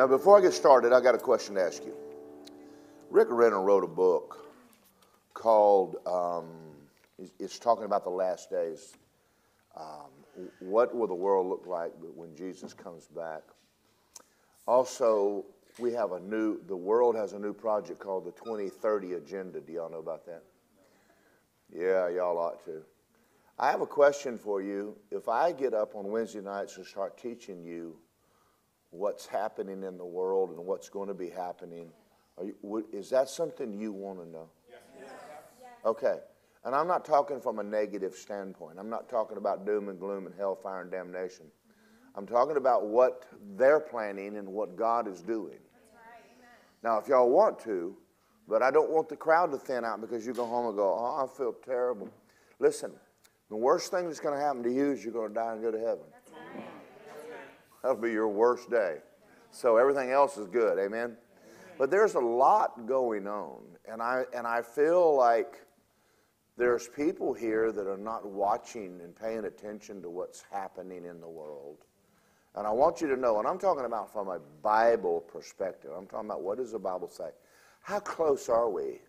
Now, before I get started, I got a question to ask you. Rick Renner wrote a book called, um, it's talking about the last days. Um, what will the world look like when Jesus comes back? Also, we have a new, the world has a new project called the 2030 Agenda. Do y'all know about that? Yeah, y'all ought to. I have a question for you. If I get up on Wednesday nights and start teaching you what's happening in the world and what's going to be happening, you, is that something you want to know? Yes. Okay. And I'm not talking from a negative standpoint. I'm not talking about doom and gloom and hellfire and damnation. Mm-hmm. I'm talking about what they're planning and what God is doing. Now, if y'all want to, but I don't want the crowd to thin out because you go home and go, oh, I feel terrible. Listen, the worst thing that's going to happen to you is you're going to die and go to heaven. That'll be your worst day. So everything else is good. Amen. But there's a lot going on, and I and I feel like there's people here that are not watching and paying attention to what's happening in the world. And I want you to know, and I'm talking about from a Bible perspective. I'm talking about what does the Bible say? How close are we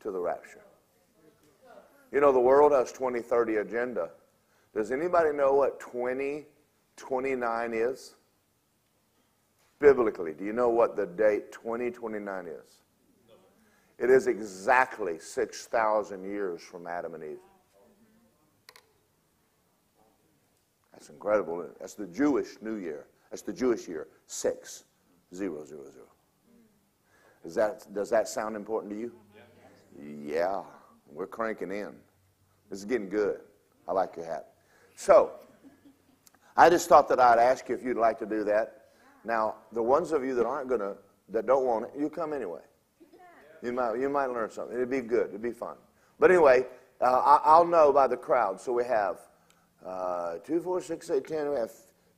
to the rapture? You know, the world has 2030 agenda. Does anybody know what 2029 is? Biblically, do you know what the date 2029 is? It is exactly 6,000 years from Adam and Eve. That's incredible. That's the Jewish New Year. That's the Jewish year. Six, zero, zero, zero. Does that, does that sound important to you? Yeah. We're cranking in. This is getting good. I like your hat. So, I just thought that I'd ask you if you'd like to do that. Now, the ones of you that aren't going to, that don't want it, you come anyway. You might, you might learn something. It'd be good. It'd be fun. But anyway, uh, I, will know by the crowd. So we have uh, 2, 4, 6, 8, 10. We have,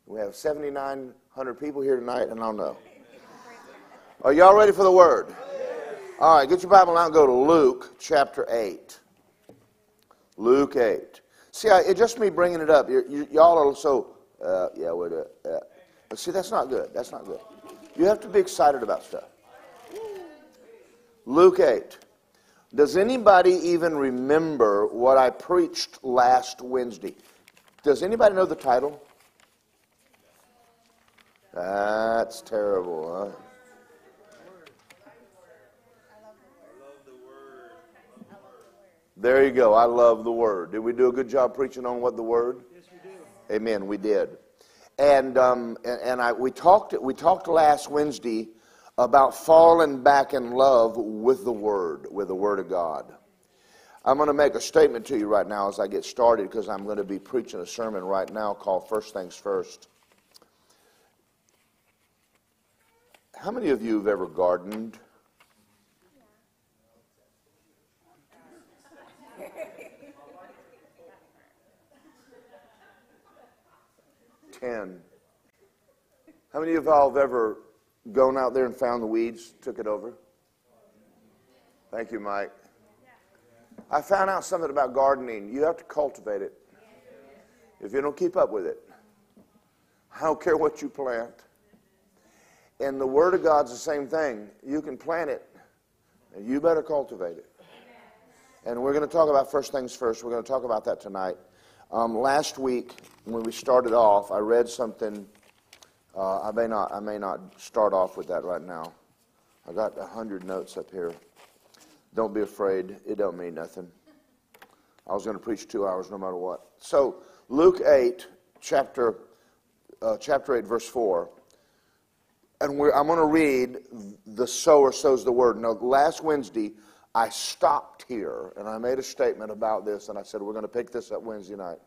we have 7,900 people here tonight, and I'll know. Are y'all ready for the word? All right, get your Bible out and go to Luke chapter 8. Luke 8. See, I, it's just me bringing it up. you all are so, uh, yeah, wait a uh, But see, that's not good. That's not good. You have to be excited about stuff. Luke 8. Does anybody even remember what I preached last Wednesday? Does anybody know the title? That's terrible, huh? There you go. I love the word. Did we do a good job preaching on what the word? Amen. We did. And um, and, and I we talked we talked last Wednesday about falling back in love with the word, with the word of God. I'm going to make a statement to you right now as I get started because I'm going to be preaching a sermon right now called First Things First. How many of you have ever gardened? Ten. How many of y'all have ever gone out there and found the weeds, took it over? Thank you, Mike. I found out something about gardening. You have to cultivate it. If you don't keep up with it, I don't care what you plant. And the Word of God's the same thing. You can plant it, and you better cultivate it. And we're going to talk about first things first. We're going to talk about that tonight. Um, last week, when we started off, I read something. Uh, I may not. I may not start off with that right now. I got a hundred notes up here. Don't be afraid. It don't mean nothing. I was going to preach two hours no matter what. So Luke eight, chapter uh, chapter eight, verse four. And I'm going to read the sower sows the word. Now, last Wednesday, I stopped here and I made a statement about this, and I said, We're going to pick this up Wednesday night.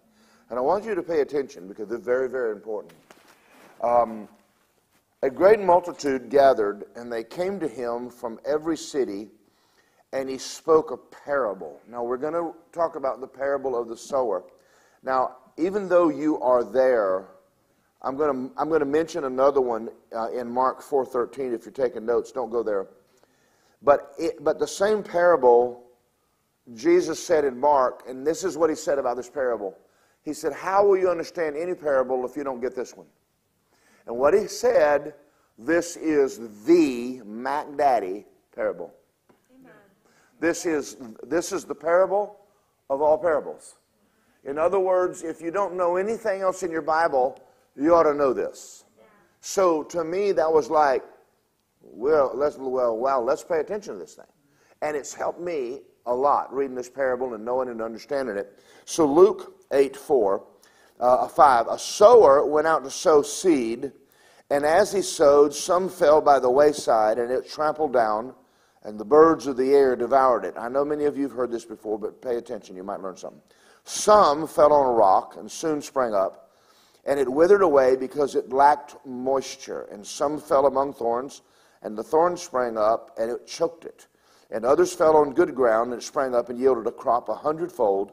And I want you to pay attention because it's very, very important. Um, a great multitude gathered, and they came to him from every city, and he spoke a parable. Now, we're going to talk about the parable of the sower. Now, even though you are there, I'm going to, I'm going to mention another one uh, in Mark 4.13. If you're taking notes, don't go there. But, it, but the same parable Jesus said in Mark, and this is what he said about this parable. He said, How will you understand any parable if you don't get this one? And what he said this is the Mac Daddy parable. Amen. This is, this is the parable of all parables. In other words, if you don't know anything else in your Bible, you ought to know this. So to me, that was like, well, let's well, well, let's pay attention to this thing, and it's helped me a lot reading this parable and knowing and understanding it. So Luke eight four, uh, five, a sower went out to sow seed, and as he sowed, some fell by the wayside, and it trampled down, and the birds of the air devoured it. I know many of you have heard this before, but pay attention; you might learn something. Some fell on a rock and soon sprang up and it withered away because it lacked moisture. And some fell among thorns, and the thorn sprang up, and it choked it. And others fell on good ground, and it sprang up and yielded a crop a hundredfold.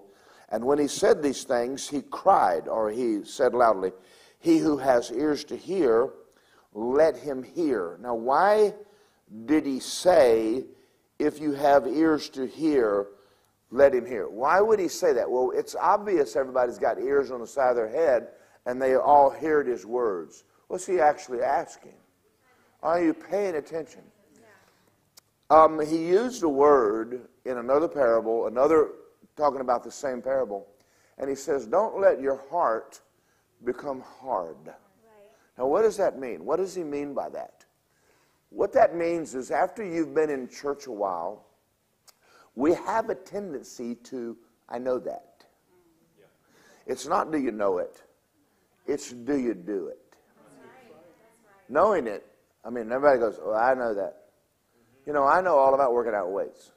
And when he said these things, he cried, or he said loudly, He who has ears to hear, let him hear. Now, why did he say, If you have ears to hear, let him hear? Why would he say that? Well, it's obvious everybody's got ears on the side of their head and they all heard his words. What's he actually asking? Are you paying attention? Um, he used a word in another parable, another talking about the same parable, and he says, Don't let your heart become hard. Right. Now, what does that mean? What does he mean by that? What that means is after you've been in church a while, we have a tendency to, I know that. Yeah. It's not do you know it, it's do you do it? Knowing it, I mean, everybody goes, oh, I know that. You know, I know all about working out weights.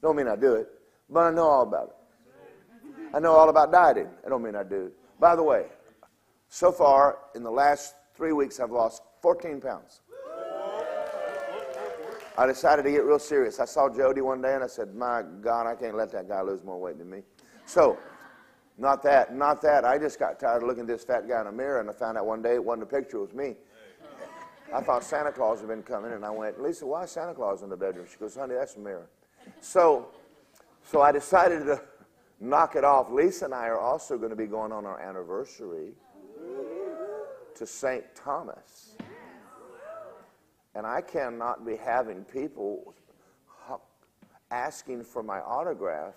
Don't mean I do it, but I know all about it. I know all about dieting. I don't mean I do. By the way, so far in the last three weeks, I've lost 14 pounds. I decided to get real serious. I saw Jody one day and I said, My God, I can't let that guy lose more weight than me. So not that, not that. I just got tired of looking at this fat guy in the mirror, and I found out one day it wasn't a picture, it was me. I thought Santa Claus had been coming, and I went, Lisa, why is Santa Claus in the bedroom? She goes, honey, that's a mirror. So, so I decided to knock it off. Lisa and I are also going to be going on our anniversary to St. Thomas. And I cannot be having people asking for my autograph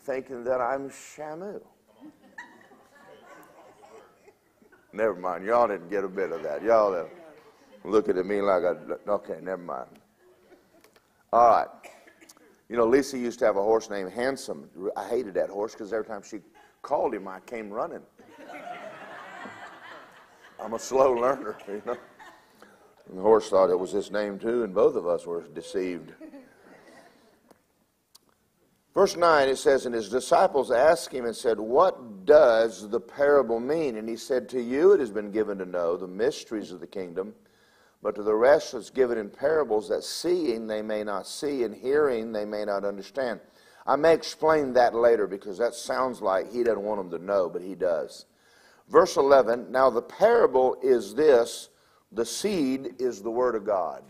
thinking that I'm Shamu. never mind. Y'all didn't get a bit of that. Y'all are looking at me like, okay, never mind. All right. You know, Lisa used to have a horse named Handsome. I hated that horse because every time she called him, I came running. I'm a slow learner, you know. And the horse thought it was his name too, and both of us were deceived. Verse 9, it says, And his disciples asked him and said, What does the parable mean? And he said, To you it has been given to know the mysteries of the kingdom, but to the rest it's given in parables that seeing they may not see, and hearing they may not understand. I may explain that later because that sounds like he doesn't want them to know, but he does. Verse 11, Now the parable is this the seed is the word of God.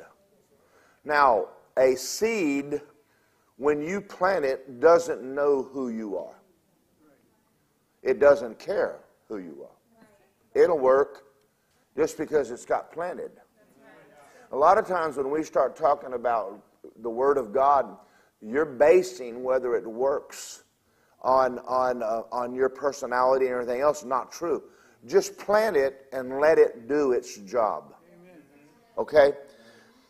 Now, a seed when you plant it, doesn't know who you are. It doesn't care who you are. It'll work just because it's got planted. A lot of times when we start talking about the Word of God, you're basing whether it works on, on, uh, on your personality and everything else. Not true. Just plant it and let it do its job. Okay?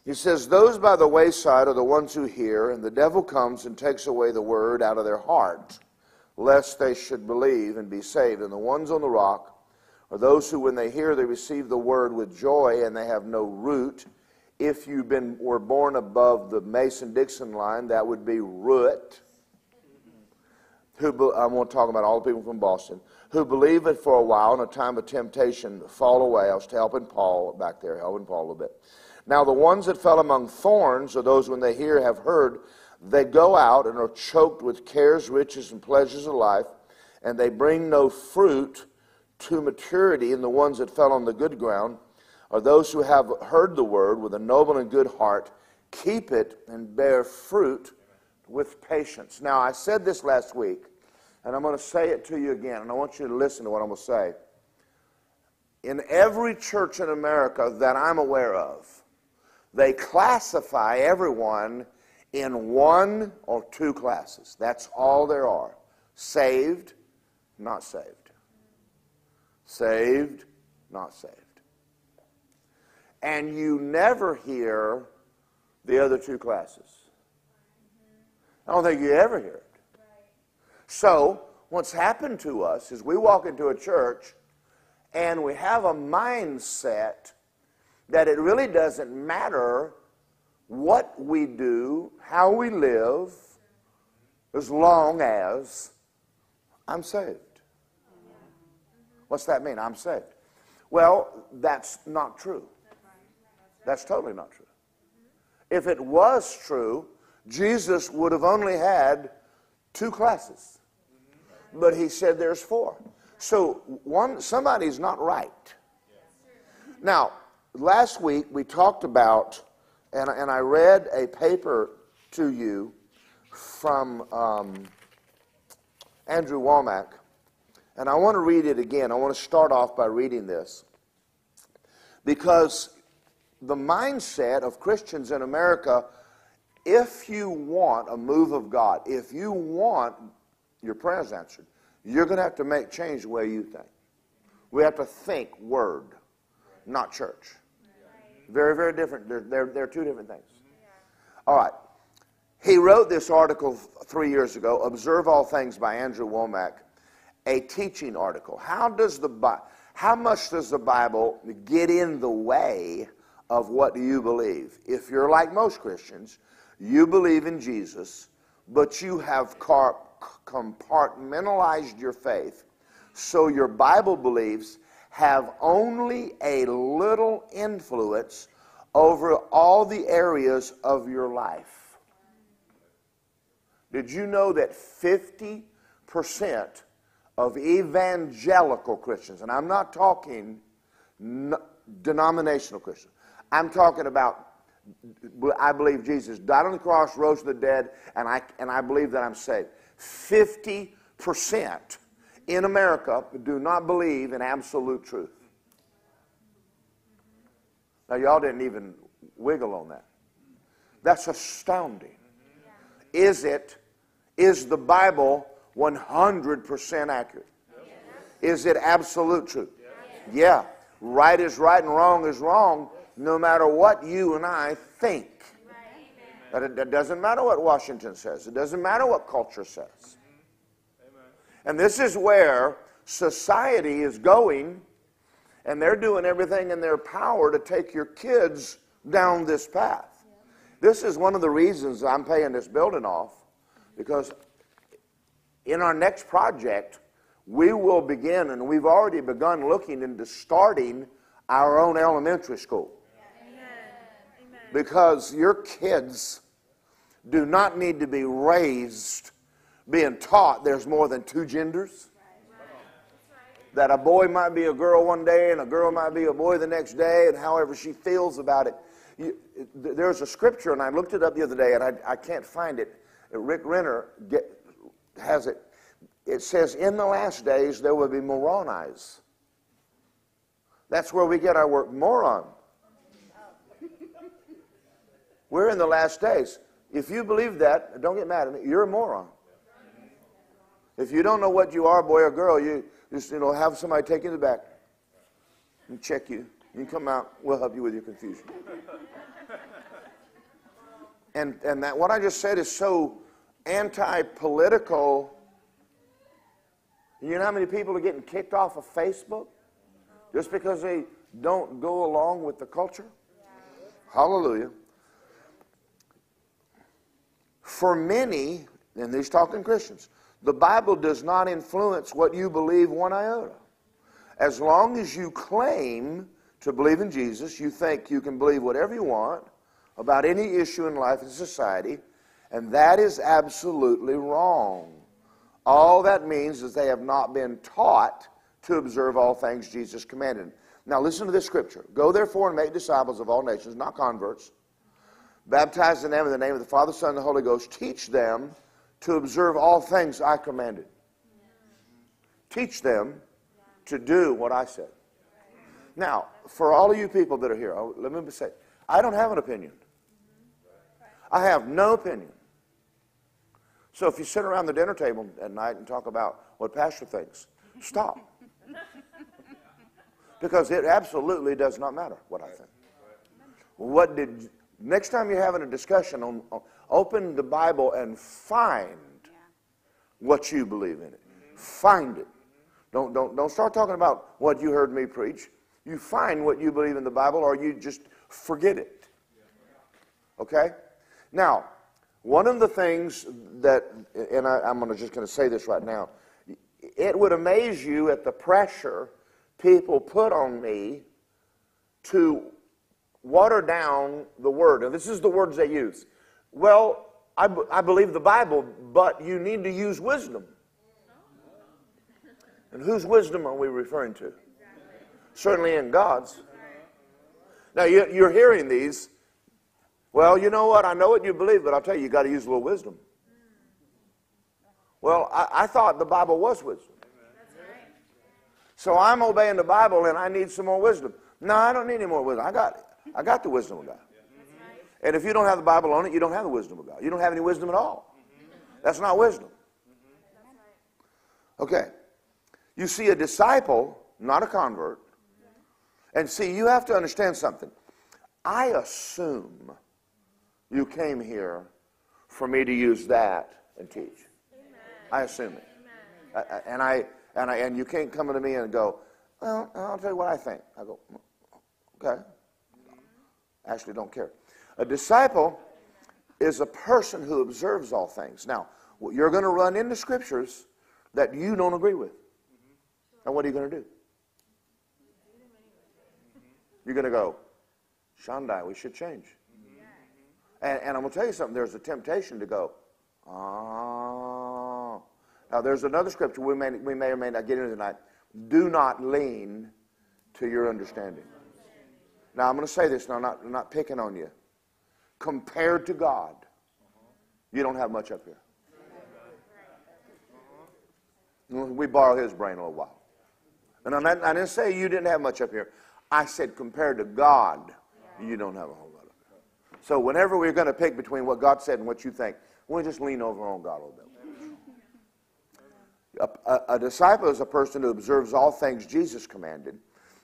He says, Those by the wayside are the ones who hear, and the devil comes and takes away the word out of their heart, lest they should believe and be saved. And the ones on the rock are those who, when they hear, they receive the word with joy, and they have no root. If you been, were born above the Mason Dixon line, that would be root. Who, I want to talk about all the people from Boston who believe it for a while in a time of temptation fall away. I was helping Paul back there, helping Paul a little bit. Now, the ones that fell among thorns are those when they hear, have heard, they go out and are choked with cares, riches, and pleasures of life, and they bring no fruit to maturity. And the ones that fell on the good ground are those who have heard the word with a noble and good heart, keep it, and bear fruit with patience. Now, I said this last week, and I'm going to say it to you again, and I want you to listen to what I'm going to say. in every church in America that I'm aware of, they classify everyone in one or two classes. That's all there are saved, not saved. Saved, not saved. And you never hear the other two classes. I don't think you ever hear it. So, what's happened to us is we walk into a church and we have a mindset that it really doesn't matter what we do, how we live, as long as I'm saved. What's that mean? I'm saved. Well, that's not true. That's totally not true. If it was true, Jesus would have only had two classes. But he said there's four. So one somebody's not right. Now, last week we talked about, and, and I read a paper to you from um, Andrew Wommack, and I want to read it again. I want to start off by reading this because the mindset of Christians in America, if you want a move of God, if you want your prayers answered, you're going to have to make change the way you think. We have to think word, not church. Very, very different. They're, they're, they're two different things. All right. He wrote this article three years ago, Observe All Things by Andrew Wommack, a teaching article. How, does the, how much does the Bible get in the way of what do you believe? If you're like most Christians, you believe in Jesus, but you have compartmentalized your faith so your Bible beliefs have only a little influence over all the areas of your life. Did you know that 50% of evangelical Christians, and I'm not talking denominational Christians, I'm talking about I believe Jesus died on the cross, rose from the dead, and I, and I believe that I'm saved. 50% in America do not believe in absolute truth. Now, y'all didn't even wiggle on that. That's astounding. Is it, is the Bible 100% accurate? Is it absolute truth? Yeah. Right is right and wrong is wrong, no matter what you and I think. That it, it doesn't matter what Washington says, it doesn't matter what culture says. And this is where society is going, and they're doing everything in their power to take your kids down this path. This is one of the reasons I'm paying this building off, because in our next project, we will begin, and we've already begun looking into starting our own elementary school because your kids do not need to be raised being taught there's more than two genders. That a boy might be a girl one day and a girl might be a boy the next day, and however she feels about it. You, there's a scripture, and I looked it up the other day, and I, I can't find it. Rick Renner get, has it. It says, In the last days there will be moroni's. That's where we get our word moron. We're in the last days. If you believe that, don't get mad at me. You're a moron. If you don't know what you are, boy or girl, you just you know have somebody take you to the back and check you. You come out. We'll help you with your confusion. and and that what I just said is so anti-political. You know how many people are getting kicked off of Facebook just because they don't go along with the culture? Hallelujah. For many, and he's talking Christians, the Bible does not influence what you believe one iota. As long as you claim to believe in Jesus, you think you can believe whatever you want about any issue in life and society, and that is absolutely wrong. All that means is they have not been taught to observe all things Jesus commanded. Now, listen to this scripture Go therefore and make disciples of all nations, not converts Baptize them in the name of the Father, Son, and the Holy Ghost. Teach them to observe all things I commanded. Teach them to do what I said. Now, for all of you people that are here, oh, let me say, I don't have an opinion. I have no opinion. So if you sit around the dinner table at night and talk about what pastor thinks, stop. because it absolutely does not matter what I think. What did next time you're having a discussion on, on open the Bible and find what you believe in it. Find it. Don't, don't, don't start talking about what you heard me preach. You find what you believe in the Bible or you just forget it. Okay? Now, one of the things that, and I, am gonna, just going to say this right now, it would amaze you at the pressure people put on me to water down the word. And this is the words they use. Well, I, b- I believe the Bible, but you need to use wisdom. And whose wisdom are we referring to? Certainly in God's. Now, you're hearing these. Well, you know what? I know what you believe, but I'll tell you, you got to use a little wisdom. Well, I, I thought the Bible was wisdom. So I'm obeying the Bible and I need some more wisdom. No, I don't need any more wisdom. I got it. I got the wisdom of God. And if you don't have the Bible on it, you don't have the wisdom of God. You don't have any wisdom at all. That's not wisdom. Okay. You see a disciple, not a convert. And see, you have to understand something. I assume you came here for me to use that and teach. I assume it. I, and I and I and you can't come to me and go, well, I'll tell you what I think. I go, mm, okay. Actually, don't care. A disciple is a person who observes all things. Now, you're going to run into scriptures that you don't agree with. And what are you going to do? You're going to go, Shandai, we should change. And, and I'm going to tell you something. There's a temptation to go, oh. Now, there's another scripture we may, we may or may not get into tonight. Do not lean to your understanding. Now, I'm going to say this, and I'm not, I'm not picking on you compared to God, you don't have much up here. Mm-hmm. We borrow his brain a little while. And I didn't say you didn't have much up here. I said compared to God, you don't have a whole lot up here. So whenever we're going to pick between what God said and what you think, we'll just lean over on God a little bit. A, a, a disciple is a person who observes all things Jesus commanded.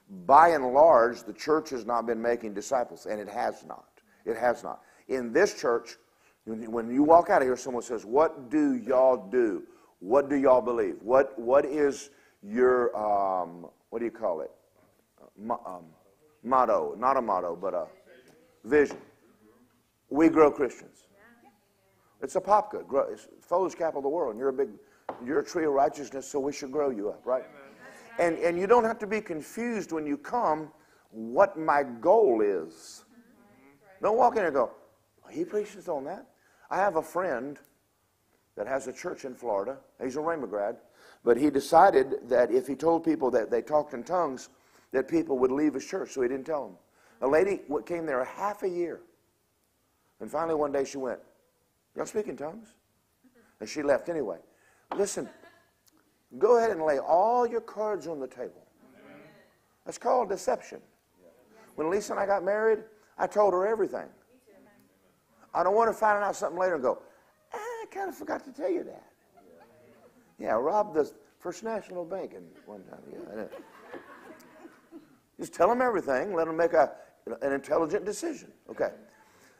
By and large, the church has not been making disciples, and it has not. It has not. In this church, when you walk out of here, someone says, What do y'all do? What do y'all believe? What, what is your, um, what do you call it? Um, motto. Not a motto, but a vision. We grow Christians. It's Apopka. It's Foliage capital of the world. And you're a big, you're a tree of righteousness, so we should grow you up, right? And, and you don't have to be confused when you come what my goal is. Don't walk in there and go, he preaches on that. I have a friend that has a church in Florida. He's a Rhema grad. But he decided that if he told people that they talked in tongues, that people would leave his church, so he didn't tell them. A lady came there a half a year. And finally, one day she went, Y'all speak in tongues? And she left anyway. Listen, go ahead and lay all your cards on the table. That's called deception. When Lisa and I got married, I told her everything. I don't want to find out something later and go, ah, I kind of forgot to tell you that. Yeah, robbed the First National Bank in one time. Yeah, Just tell them everything. Let them make a, an intelligent decision. Okay.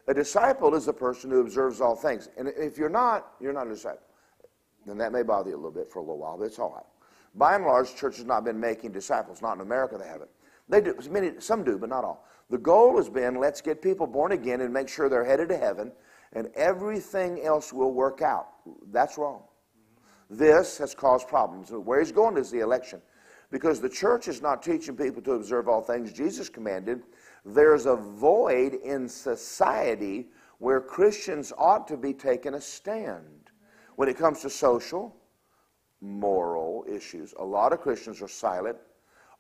A disciple is a person who observes all things. And if you're not, you're not a disciple. Then that may bother you a little bit for a little while, but it's all right. By and large, church has not been making disciples. Not in America, they haven't. They do. Many, some do, but not all. The goal has been let's get people born again and make sure they're headed to heaven, and everything else will work out. That's wrong. This has caused problems. Where he's going is the election. Because the church is not teaching people to observe all things Jesus commanded. There's a void in society where Christians ought to be taking a stand. When it comes to social, moral issues, a lot of Christians are silent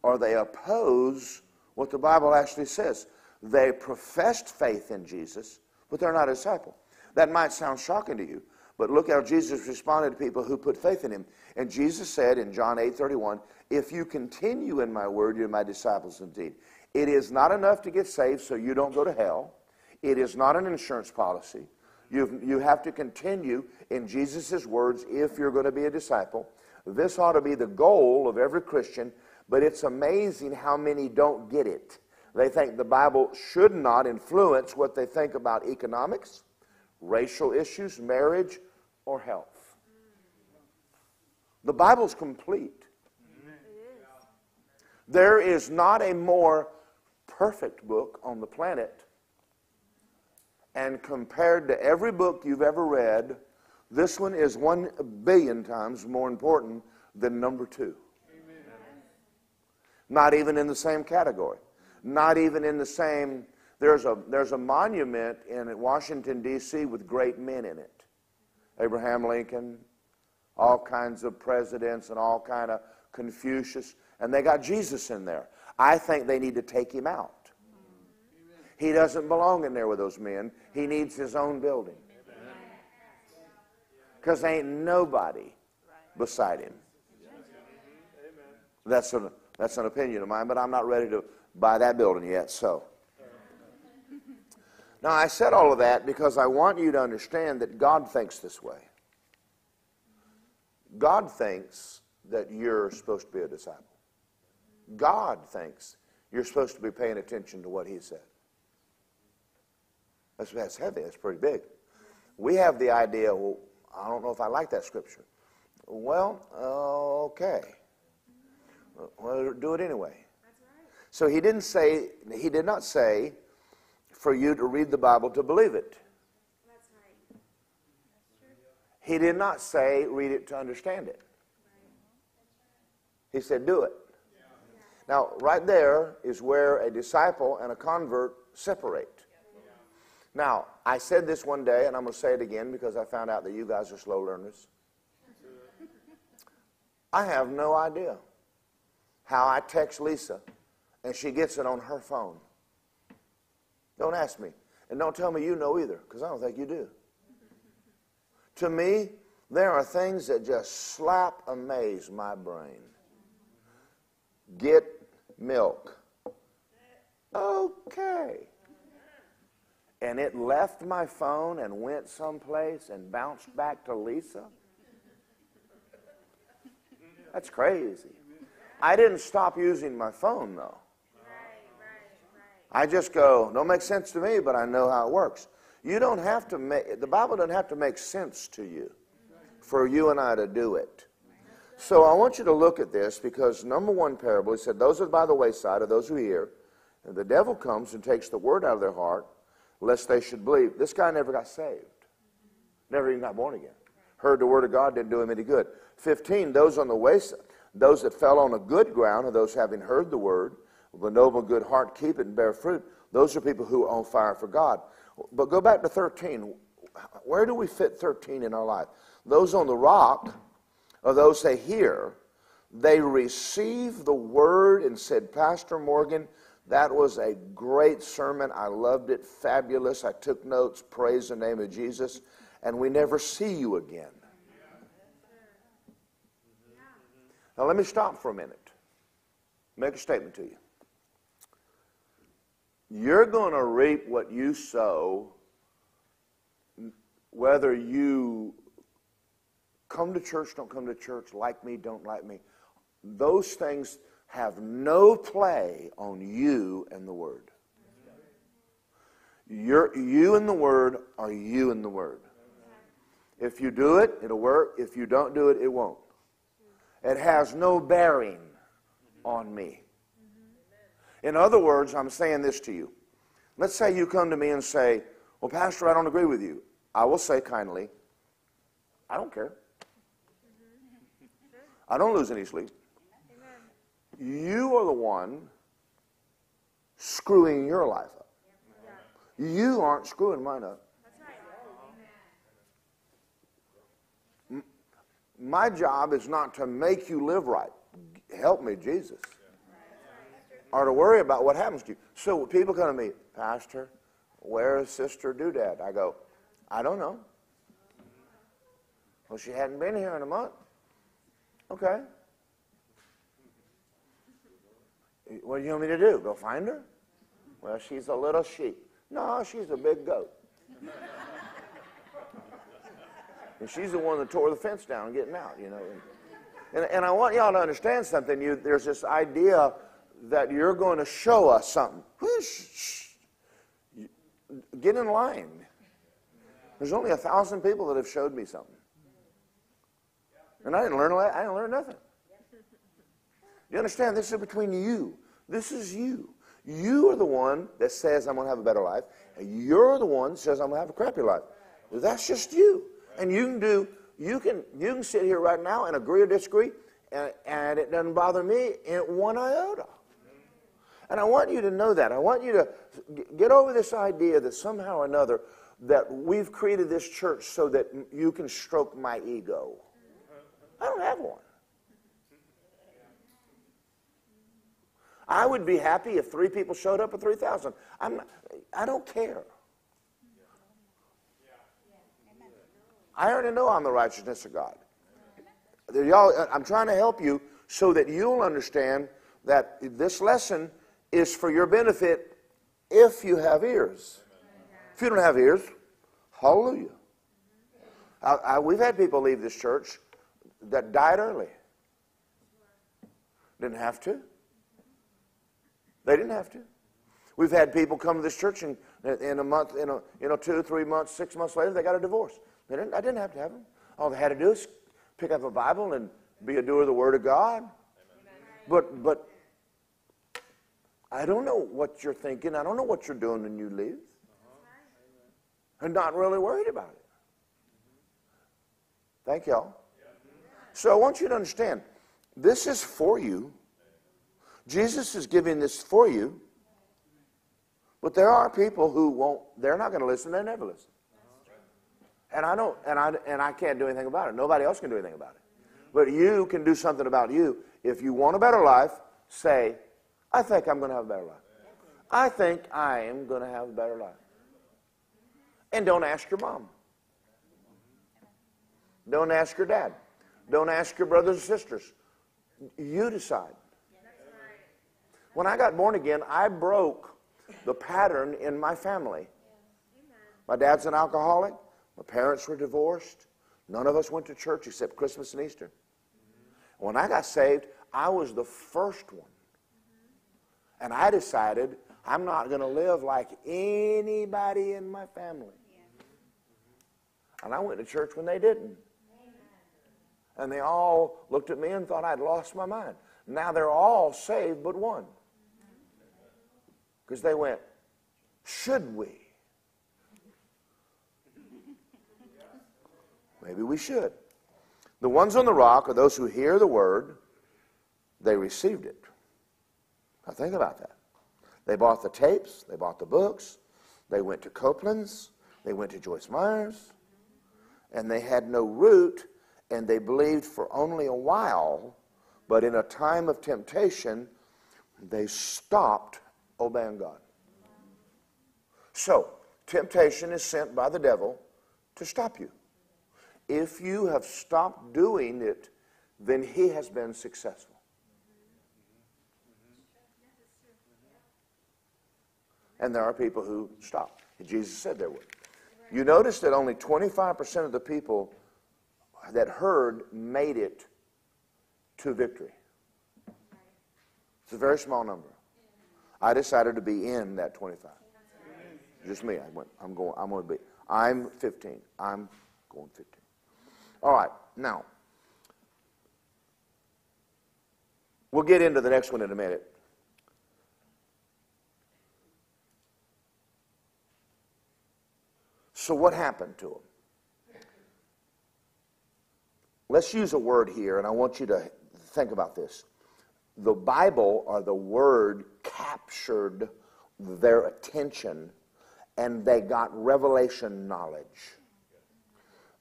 or they oppose what the Bible actually says. They professed faith in Jesus, but they're not a disciple. That might sound shocking to you, but look how Jesus responded to people who put faith in him. And Jesus said in John 8 31, If you continue in my word, you're my disciples indeed. It is not enough to get saved so you don't go to hell. It is not an insurance policy. You you have to continue in Jesus' words if you're going to be a disciple. This ought to be the goal of every Christian, but it's amazing how many don't get it. They think the Bible should not influence what they think about economics, racial issues, marriage, or health. The Bible's complete. There is not a more perfect book on the planet. And compared to every book you've ever read, this one is one billion times more important than number two. Amen. Not even in the same category. Not even in the same. There's a, there's a monument in Washington, D.C. with great men in it Abraham Lincoln, all kinds of presidents, and all kind of Confucius. And they got Jesus in there. I think they need to take him out. He doesn't belong in there with those men. He needs his own building. Because ain't nobody beside him. That's an, that's an opinion of mine, but I'm not ready to buy that building yet, so. Now, I said all of that because I want you to understand that God thinks this way. God thinks that you're supposed to be a disciple. God thinks you're supposed to be paying attention to what He said. That's, that's heavy, that's pretty big. We have the idea, well, I don't know if I like that scripture. Well, okay. Well, do it anyway. So he didn't say, he did not say for you to read the Bible to believe it. That's right. He did not say read it to understand it. He said do it. Now, right there is where a disciple and a convert separate. Now, I said this one day, and I'm going to say it again because I found out that you guys are slow learners. I have no idea how I text Lisa and she gets it on her phone. Don't ask me. And don't tell me you know either because I don't think you do. To me, there are things that just slap amaze my brain. Get milk. Okay. And it left my phone and went someplace and bounced back to Lisa. That's crazy. I didn't stop using my phone though. I just go, don't make sense to me, but I know how it works. You don't have to make, the Bible doesn't have to make sense to you for you and I to do it. So I want you to look at this because number one parable, he said, those are by the wayside of those who hear. And the devil comes and takes the word out of their heart, lest they should believe. This guy never got saved. Never even got born again. Heard the word of God, didn't do him any good. 15, those on the wayside, those that fell on a good ground, are those having heard the word, with a noble good heart, keep it and bear fruit. Those are people who are on fire for God. But go back to 13. Where do we fit 13 in our life? Those on the rock or those they hear, they receive the word and said, Pastor Morgan, that was a great sermon. I loved it. Fabulous. I took notes. Praise the name of Jesus. And we never see you again. Now, let me stop for a minute. Make a statement to you. You're going to reap what you sow, whether you come to church, don't come to church, like me, don't like me. Those things have no play on you and the Word. You're, you and the Word are you and the Word. If you do it, it'll work. If you don't do it, it won't. It has no bearing on me. In other words, I'm saying this to you. Let's say you come to me and say, Well, Pastor, I don't agree with you. I will say kindly, I don't care. I don't lose any sleep. You are the one screwing your life up. You aren't screwing mine up. My job is not to make you live right. Help me, Jesus. Or to worry about what happens to you. So people come to me, Pastor, where is Sister Doodad? I go, I don't know. Well, she hadn't been here in a month. Okay. What do you want me to do? Go find her? Well, she's a little sheep. No, she's a big goat. and she's the one that tore the fence down getting out, you know. And, and I want y'all to understand something. You, there's this idea that you're going to show us something. Get in line. There's only a thousand people that have showed me something. And I didn't learn I didn't learn nothing. You understand? This is between you. This is you. You are the one that says, I'm going to have a better life. And you're the one that says, I'm going to have a crappy life. That's just you. And you can do, you can, you can sit here right now and agree or disagree, and, and it doesn't bother me in one iota. And I want you to know that. I want you to get over this idea that somehow or another that we've created this church so that you can stroke my ego. I don't have one. I would be happy if three people showed up at 3,000. I'm I don't care. I already know I'm the righteousness of God. Y'all, uh, I'm trying to help you so that you'll understand that this lesson is for your benefit if you have ears. If you don't have ears, hallelujah. I, I, we've had people leave this church that died early. Didn't have to. They didn't have to. We've had people come to this church and in a month, in a, you know, two, three months, six months later, they got a divorce. They didn't, I didn't have to have them. All they had to do is pick up a Bible and be a doer of the Word of God. But, but I don't know what you're thinking. I don't know what you're doing when you leave. I'm not really worried about it. Thank y'all. So I want you to understand this is for you. Jesus is giving this for you. But there are people who won't, they're not going to listen, they never listen. And I don't, and I, and I can't do anything about it. Nobody else can do anything about it. But you can do something about you. If you want a better life, say, I think I'm going to have a better life. I think I am going to have a better life. And don't ask your mom. Don't ask your dad. Don't ask your brothers and sisters. You decide. When I got born again, I broke the pattern in my family. My dad's an alcoholic. My parents were divorced. None of us went to church except Christmas and Easter. Mm-hmm. When I got saved, I was the first one. Mm-hmm. And I decided I'm not going to live like anybody in my family. And I went to church when they didn't. And they all looked at me and thought I'd lost my mind. Now they're all saved but one. Because they went, should we? Maybe we should. The ones on the rock are those who hear the word, they received it. Now think about that. They bought the tapes, they bought the books, they went to Copeland's, they went to Joyce Myers, and they had no root, and they believed for only a while, but in a time of temptation, they stopped obeying God. So, temptation is sent by the devil to stop you. If you have stopped doing it, then he has been successful. And there are people who stop. Jesus said there would. You notice that only 25% of the people that heard made it to victory. It's a very small number. I decided to be in that 25. Just me. I went, I'm going, I'm going to be. I'm 15. I'm going 15. All right, now, we'll get into the next one in a minute. So, what happened to him? Let's use a word here, and I want you to think about this. The Bible or the Word captured their attention and they got revelation knowledge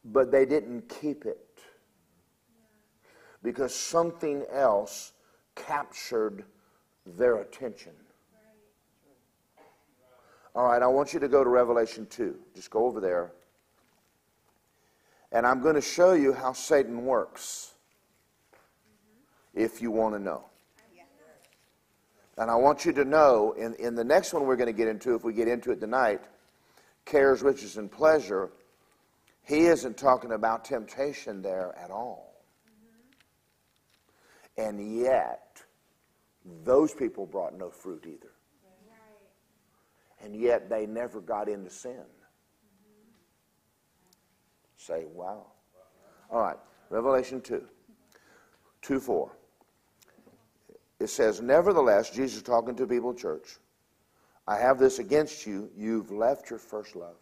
but they didn't keep it because something else captured their attention. All right, I want you to go to Revelation 2. Just go over there. And I'm going to show you how Satan works if you want to know. And I want you to know in, in the next one we're going to get into, if we get into it tonight, cares, riches, and pleasure, he isn't talking about temptation there at all. And yet, those people brought no fruit either. And yet, they never got into sin. Say, wow. All right, Revelation 2, 2 4. It says, Nevertheless, Jesus talking to people in church, I have this against you. You've left your first love.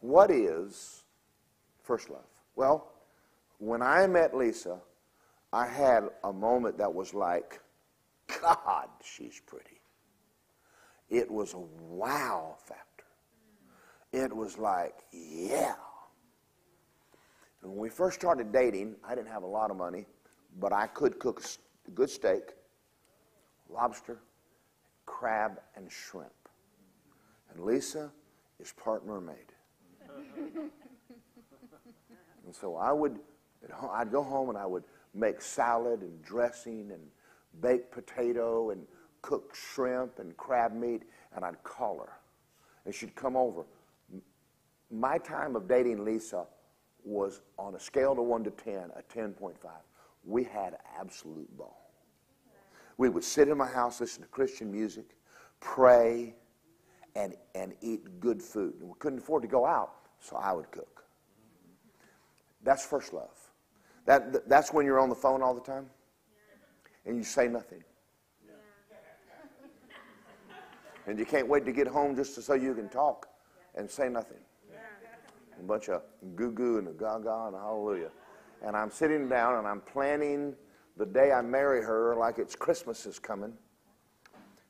What is first love? Well, when I met Lisa, I had a moment that was like, God, she's pretty. It was a wow factor. It was like, yeah. And when we first started dating, I didn't have a lot of money, but I could cook a good steak, lobster, crab, and shrimp. And Lisa is part mermaid. and so I would, I'd go home and I would make salad and dressing and baked potato and cook shrimp and crab meat, and I'd call her. And she'd come over. My time of dating Lisa was on a scale of 1 to 10, a 10.5. We had absolute ball. We would sit in my house, listen to Christian music, pray, and, and eat good food. And we couldn't afford to go out, so I would cook. That's first love. That, that's when you're on the phone all the time and you say nothing. And you can't wait to get home just to, so you can talk and say nothing. A bunch of goo goo and a gaga and a hallelujah. And I'm sitting down and I'm planning the day I marry her like it's Christmas is coming.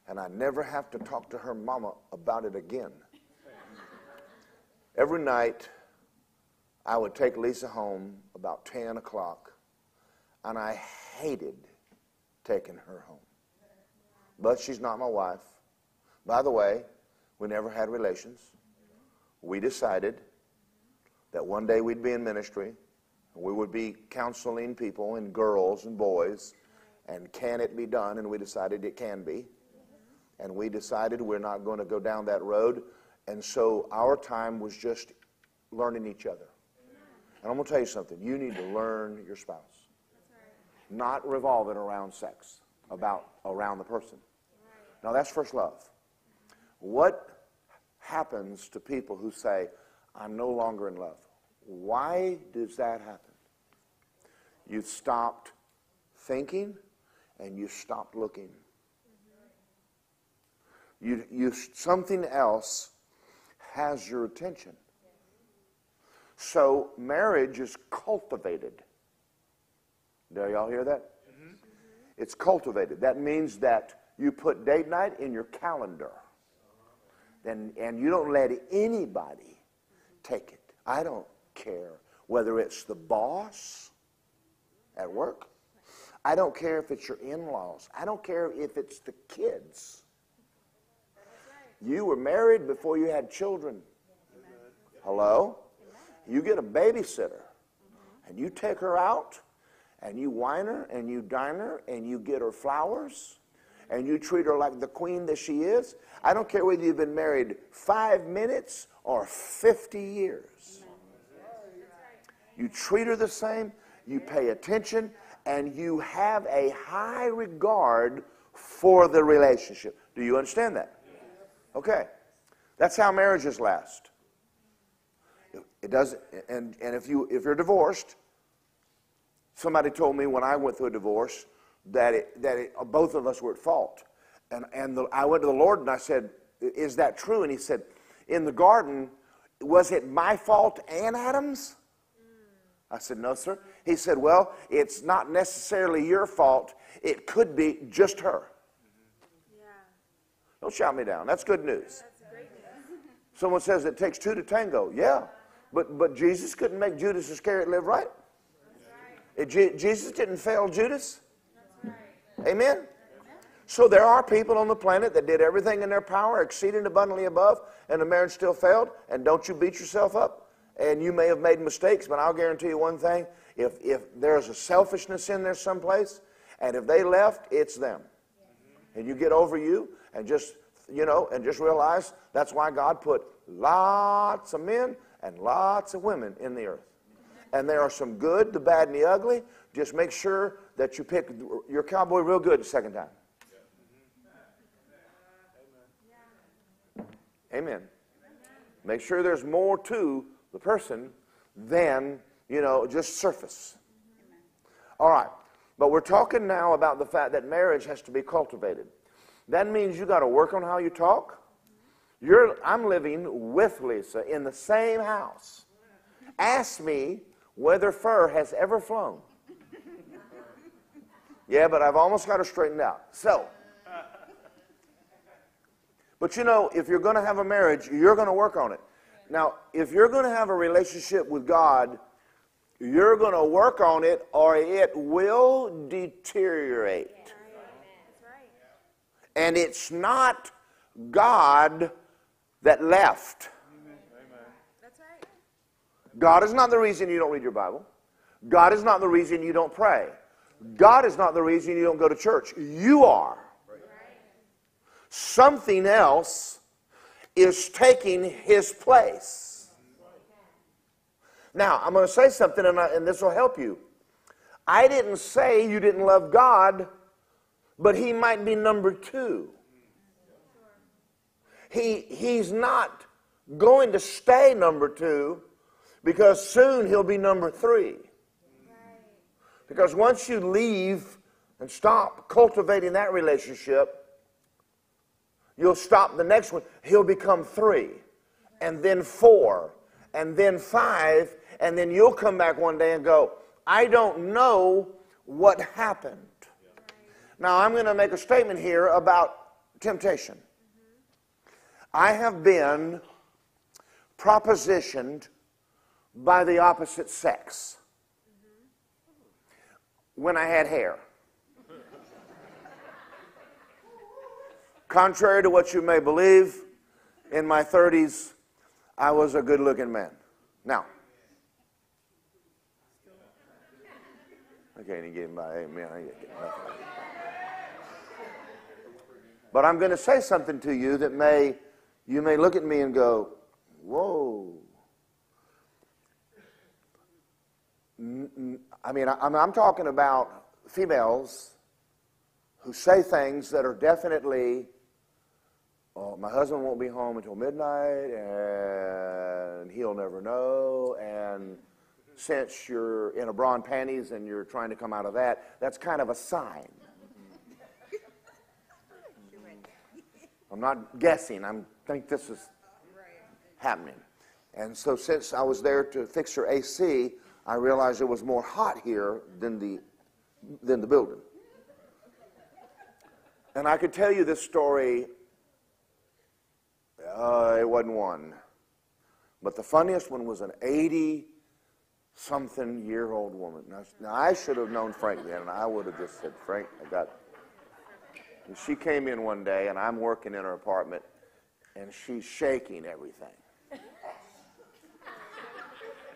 And I never have to talk to her mama about it again. Every night, I would take Lisa home about 10 o'clock, and I hated taking her home. But she's not my wife. By the way, we never had relations. We decided that one day we'd be in ministry, we would be counseling people and girls and boys, and can it be done? And we decided it can be. And we decided we're not going to go down that road. And so our time was just learning each other. And I'm going to tell you something. You need to learn your spouse. Not revolve it around sex, about around the person. Now that's first love. What happens to people who say, I'm no longer in love? Why does that happen? You've stopped thinking and you stopped looking. You, you, something else has your attention. So marriage is cultivated. Do y'all hear that? Mm-hmm. It's cultivated. That means that you put date night in your calendar. And, and you don't let anybody take it. I don't care whether it's the boss at work. I don't care if it's your in laws. I don't care if it's the kids. You were married before you had children. Hello? You get a babysitter and you take her out and you wine her and you dine her and you get her flowers and you treat her like the queen that she is. I don't care whether you've been married five minutes or 50 years. You treat her the same, you pay attention, and you have a high regard for the relationship. Do you understand that? Okay. That's how marriages last. It does, and, and if, you, if you're divorced, somebody told me when I went through a divorce that, it, that it, both of us were at fault. And, and the, I went to the Lord and I said, Is that true? And he said, In the garden, was it my fault and Adam's? I said, No, sir. He said, Well, it's not necessarily your fault. It could be just her. Yeah. Don't shout me down. That's good news. That's Someone says it takes two to tango. Yeah. But, but Jesus couldn't make Judas Iscariot live right. right. Jesus didn't fail Judas. Right. Amen? Amen? So there are people on the planet that did everything in their power, exceeding abundantly above, and the marriage still failed. And don't you beat yourself up. And you may have made mistakes, but I'll guarantee you one thing. If, if there's a selfishness in there someplace, and if they left, it's them. And you get over you and just, you know, and just realize that's why God put lots of men and lots of women in the earth. And there are some good, the bad, and the ugly. Just make sure that you pick your cowboy real good the second time. Amen. Make sure there's more to the person than, you know, just surface. All right. But we're talking now about the fact that marriage has to be cultivated. That means you got to work on how you talk. You're, I'm living with Lisa in the same house. Ask me whether fur has ever flown. Yeah, but I've almost got her straightened out. So, but you know, if you're going to have a marriage, you're going to work on it. Now, if you're going to have a relationship with God, you're going to work on it or it will deteriorate. And it's not God that left. God is not the reason you don't read your Bible. God is not the reason you don't pray. God is not the reason you don't go to church. You are. Something else is taking his place. Now, I'm going to say something, and, I, and this will help you. I didn't say you didn't love God, but he might be number two. He, he's not going to stay number two because soon he'll be number three. Because once you leave and stop cultivating that relationship, You'll stop the next one. He'll become three, and then four, and then five, and then you'll come back one day and go, I don't know what happened. Now, I'm going to make a statement here about temptation. I have been propositioned by the opposite sex when I had hair. Contrary to what you may believe, in my 30s, I was a good looking man. Now, I can't even get my amen. I nothing. But I'm going to say something to you that may, you may look at me and go, whoa. I mean, I'm talking about females who say things that are definitely oh, my husband won't be home until midnight and he'll never know. And since you're in a bra and panties and you're trying to come out of that, that's kind of a sign. I'm not guessing. I think this is happening. And so since I was there to fix her AC, I realized it was more hot here than the, than the building. And I could tell you this story uh, it wasn't one. But the funniest one was an 80 something year old woman. Now, now, I should have known Frank then, and I would have just said, Frank, I got. And she came in one day, and I'm working in her apartment, and she's shaking everything.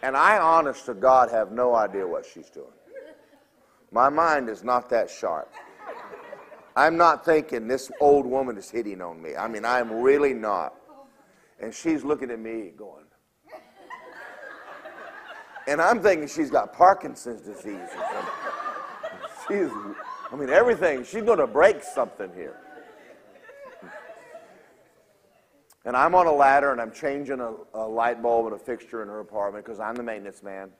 and I, honest to God, have no idea what she's doing. My mind is not that sharp. I'm not thinking this old woman is hitting on me. I mean, I'm really not. And she's looking at me going, and I'm thinking she's got Parkinson's disease or something. She's, I mean, everything. She's going to break something here. And I'm on a ladder and I'm changing a, a light bulb and a fixture in her apartment because I'm the maintenance man.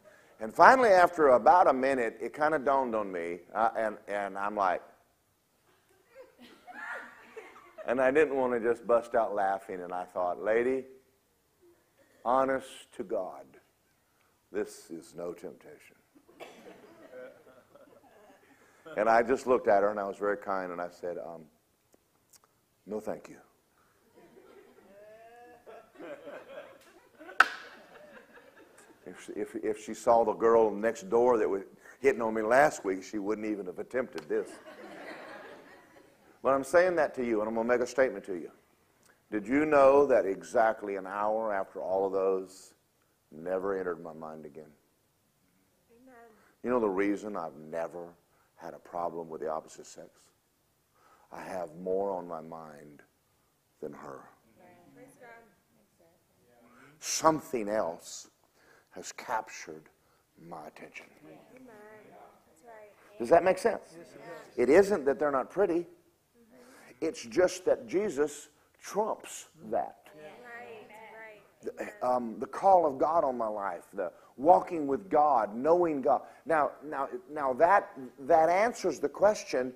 And finally, after about a minute, it kind of dawned on me, uh, and, and I'm like, and I didn't want to just bust out laughing, and I thought, lady, honest to God, this is no temptation. and I just looked at her, and I was very kind, and I said, um, no, thank you. If, if, if she saw the girl next door that was hitting on me last week, she wouldn't even have attempted this. But I'm saying that to you, and I'm going to make a statement to you. Did you know that exactly an hour after all of those never entered my mind again? Amen. You know the reason I've never had a problem with the opposite sex? I have more on my mind than her. Something else has captured my attention. Does that make sense? It isn't that they're not pretty. It's just that Jesus trumps that. The, um, the call of God on my life, the walking with God, knowing God. Now, now, now that that answers the question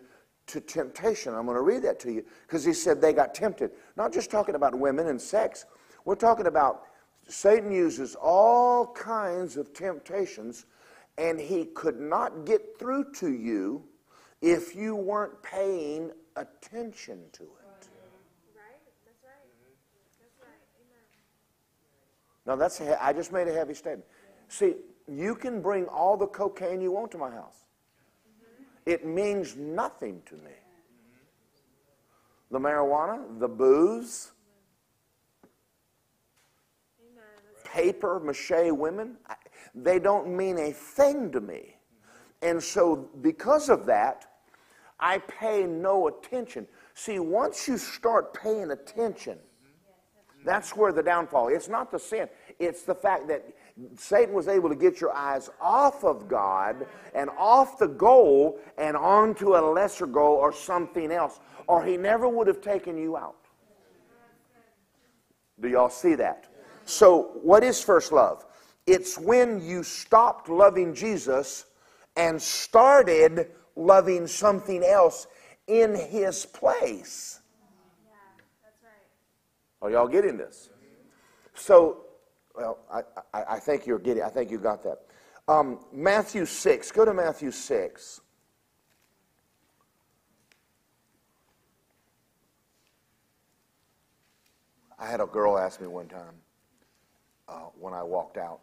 to temptation. I'm going to read that to you because he said they got tempted. Not just talking about women and sex. We're talking about Satan uses all kinds of temptations, and he could not get through to you if you weren't paying attention to it. Now that's a, I just made a heavy statement. See, you can bring all the cocaine you want to my house. Mm-hmm. It means nothing to me. The marijuana, the booze, paper mache women, they don't mean a thing to me. Mm-hmm. And so, because of that, I pay no attention. See, once you start paying attention, that's where the downfall. It's not the sin. It's the fact that Satan was able to get your eyes off of God and off the goal and onto a lesser goal or something else, or he never would have taken you out. Do y'all see that? So, what is first love? It's when you stopped loving Jesus and started loving something else in his place. Are y'all getting this? So, well, I, I, I, think you're getting, I think you got that. Um, Matthew 6, go to Matthew 6. I had a girl ask me one time uh, when I walked out,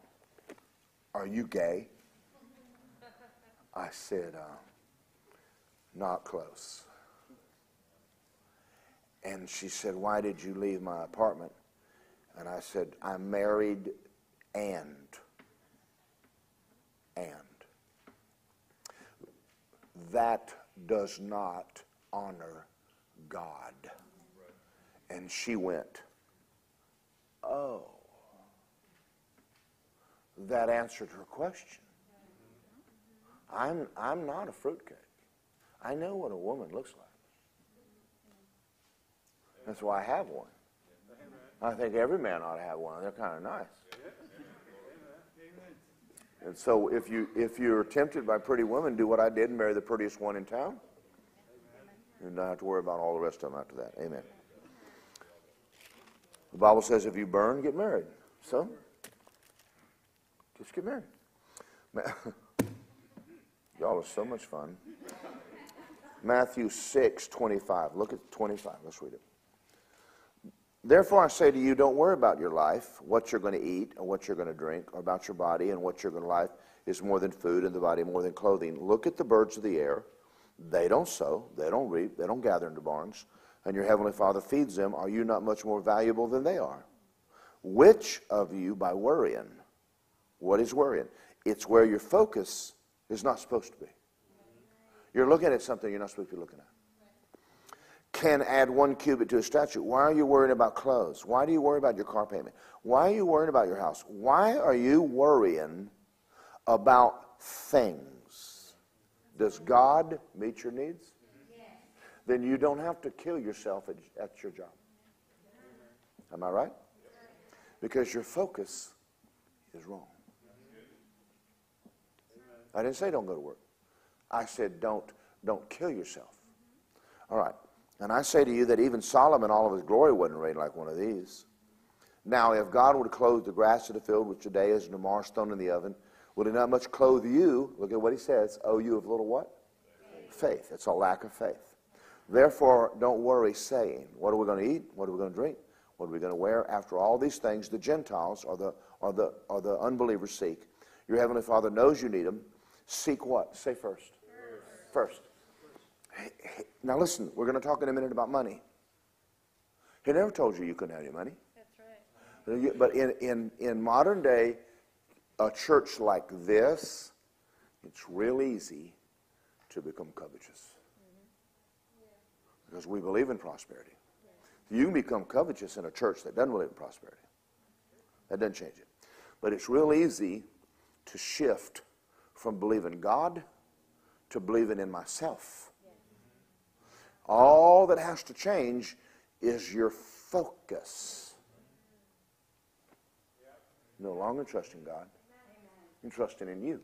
Are you gay? I said, uh, Not close. And she said, Why did you leave my apartment? And I said, I'm married and. And. That does not honor God. And she went, Oh. That answered her question. I'm, I'm not a fruitcake. I know what a woman looks like. That's why I have one. I think every man ought to have one. They're kind of nice. And so if you if you're tempted by pretty women, do what I did and marry the prettiest one in town. You don't have to worry about all the rest of them after that. Amen. The Bible says if you burn, get married. So just get married. Y'all are so much fun. Matthew 6, 25. Look at 25. Let's read it. Therefore, I say to you, don't worry about your life, what you're going to eat or what you're going to drink, or about your body and what you're going to life is more than food and the body more than clothing. Look at the birds of the air. They don't sow, they don't reap, they don't gather into barns, and your heavenly Father feeds them. Are you not much more valuable than they are? Which of you, by worrying, what is worrying? It's where your focus is not supposed to be. You're looking at something you're not supposed to be looking at can add one cubit to a statute. Why are you worrying about clothes? Why do you worry about your car payment? Why are you worrying about your house? Why are you worrying about things? Does God meet your needs? Then you don't have to kill yourself at, at your job. Am I right? Because your focus is wrong. I didn't say don't go to work. I said don't don't kill yourself. All right. And I say to you that even Solomon, all of his glory, wasn't arrayed like one of these. Now, if God would clothe the grass of the field, which today is tomorrow stone in the oven, would he not much clothe you? Look at what he says. Oh, you of little what? Faith. faith. It's a lack of faith. Therefore, don't worry, saying, What are we going to eat? What are we going to drink? What are we going to wear? After all these things, the Gentiles or the, or the, or the unbelievers seek. Your heavenly Father knows you need them. Seek what? Say first. First. Now listen, we're going to talk in a minute about money. He never told you you couldn't have any money. That's right. But in, in, in modern day, a church like this, it's real easy to become covetous. Mm-hmm. because we believe in prosperity. You can become covetous in a church that doesn't believe in prosperity. That doesn't change it. But it's real easy to shift from believing God to believing in myself. All that has to change is your focus. No longer trusting God, and trusting in you.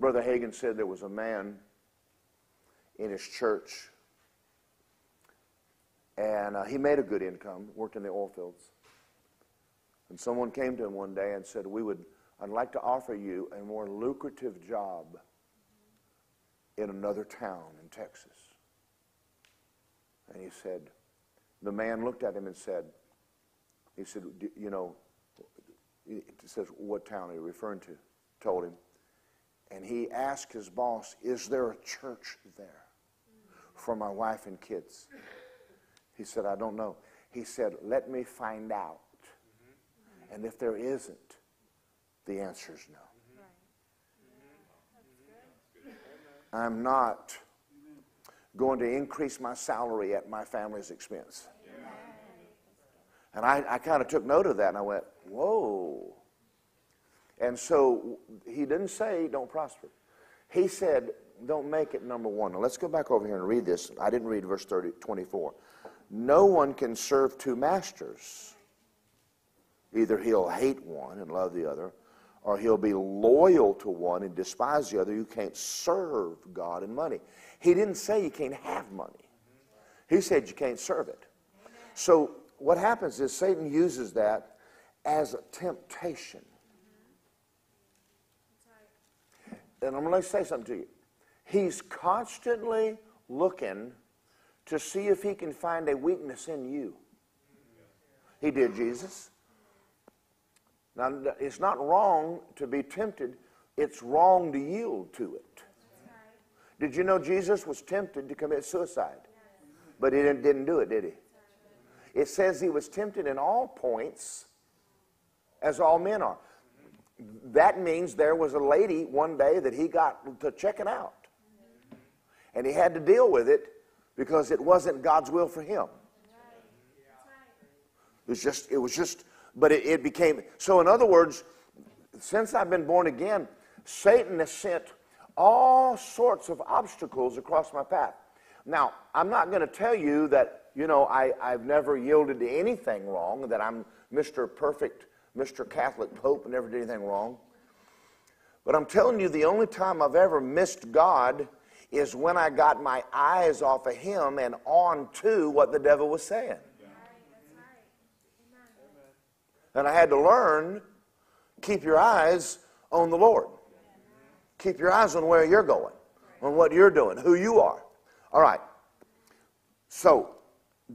Brother Hagin said there was a man in his church, and uh, he made a good income, worked in the oil fields. And someone came to him one day and said, "We would, I'd like to offer you a more lucrative job in another town in Texas." And he said, the man looked at him and said, he said, you know, he says, what town are you referring to? Told him. And he asked his boss, is there a church there for my wife and kids? He said, I don't know. He said, let me find out. And if there isn't, the answer is no. I'm not going to increase my salary at my family's expense. And I, I kind of took note of that and I went, whoa. And so he didn't say don't prosper. He said don't make it number one. Now let's go back over here and read this. I didn't read verse 30, 24. No one can serve two masters. Either he'll hate one and love the other, or he'll be loyal to one and despise the other. You can't serve God and money. He didn't say you can't have money. He said you can't serve it. So what happens is Satan uses that as a temptation. And I'm going to say something to you. He's constantly looking to see if he can find a weakness in you. He did Jesus. Now, it's not wrong to be tempted, it's wrong to yield to it. Did you know Jesus was tempted to commit suicide? But he didn't, didn't do it, did he? It says he was tempted in all points as all men are. That means there was a lady one day that he got to check it out. And he had to deal with it because it wasn't God's will for him. It was just, it was just, but it, it became, so in other words, since I've been born again, Satan has sent all sorts of obstacles across my path. Now, I'm not going to tell you that, you know, I, I've never yielded to anything wrong, that I'm Mr. Perfect, Mr. Catholic Pope, and never did anything wrong. But I'm telling you, the only time I've ever missed God is when I got my eyes off of Him and on to what the devil was saying. And I had to learn keep your eyes on the Lord. Keep your eyes on where you're going, on what you're doing, who you are. All right. So,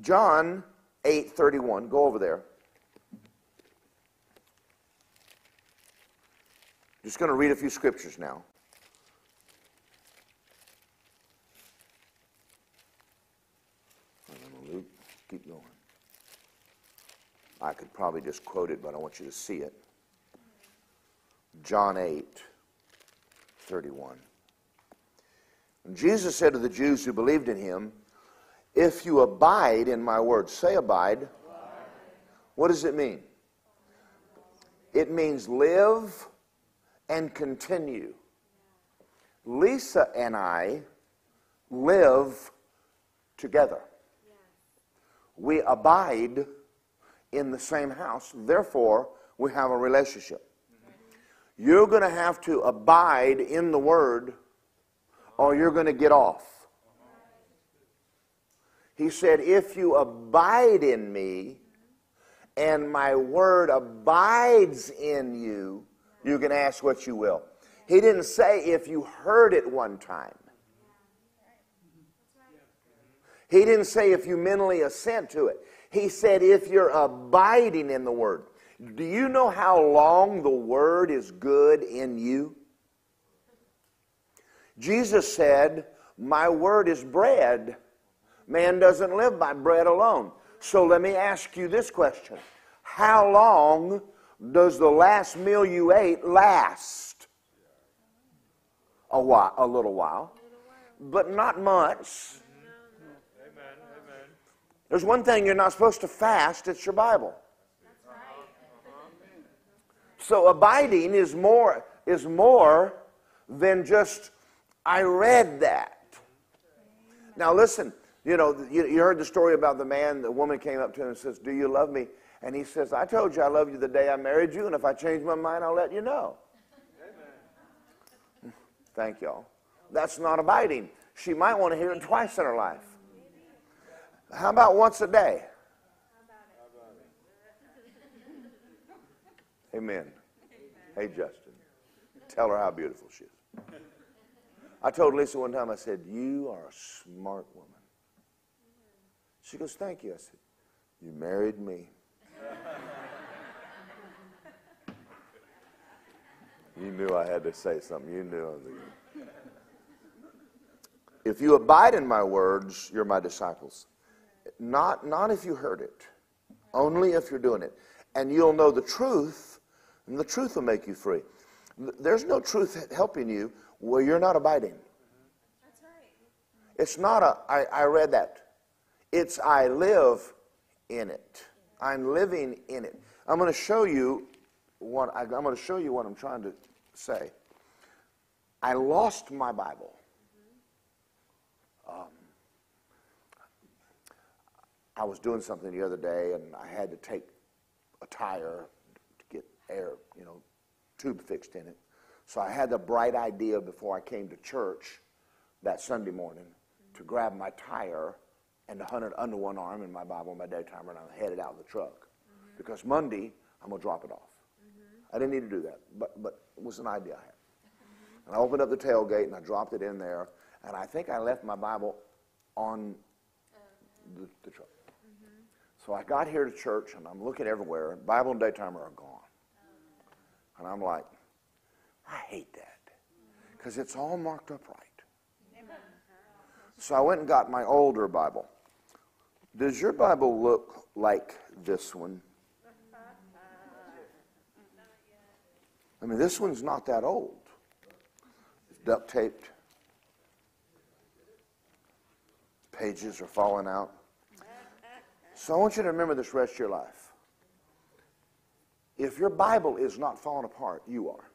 John 8:31, go over there. Just going to read a few scriptures now. Luke, keep going. I could probably just quote it, but I want you to see it. John 8. 31. And Jesus said to the Jews who believed in him, If you abide in my word, say abide. abide. What does it mean? It means live and continue. Lisa and I live together. We abide in the same house, therefore, we have a relationship. You're going to have to abide in the Word or you're going to get off. He said, If you abide in me and my Word abides in you, you can ask what you will. He didn't say if you heard it one time. He didn't say if you mentally assent to it. He said if you're abiding in the Word. Do you know how long the word is good in you? Jesus said, My word is bread. Man doesn't live by bread alone. So let me ask you this question How long does the last meal you ate last? A while, a little while. but not much. There's one thing you're not supposed to fast, it's your Bible. So abiding is more is more than just I read that. Now listen, you know, you, you heard the story about the man, the woman came up to him and says, Do you love me? And he says, I told you I love you the day I married you, and if I change my mind, I'll let you know. Amen. Thank y'all. That's not abiding. She might want to hear it twice in her life. How about once a day? Amen. Hey, Justin, tell her how beautiful she is. I told Lisa one time, I said, You are a smart woman. She goes, Thank you. I said, You married me. you knew I had to say something. You knew. If you abide in my words, you're my disciples. Not, not if you heard it, only if you're doing it. And you'll know the truth, and the truth will make you free. There's no truth helping you where you're not abiding. That's right. It's not a, I, I read that. It's I live in it. I'm living in it. I'm going to show you what I, I'm going to show you what I'm trying to say. I lost my Bible. I was doing something the other day, and I had to take a tire to get air, you know, tube fixed in it. So I had the bright idea before I came to church that Sunday morning to grab my tire and to hunt it under one arm in my Bible, my day timer, and I'm headed out of the truck. Mm-hmm. Because Monday, I'm going to drop it off. Mm-hmm. I didn't need to do that, but, but it was an idea I had. Mm-hmm. And I opened up the tailgate and I dropped it in there, and I think I left my Bible on the, the truck. So I got here to church and I'm looking everywhere. Bible and daytimer are gone. And I'm like, I hate that because it's all marked up right. So I went and got my older Bible. Does your Bible look like this one? I mean, this one's not that old. It's duct taped. Pages are falling out. So I want you to remember this rest of your life. If your Bible is not falling apart, you are.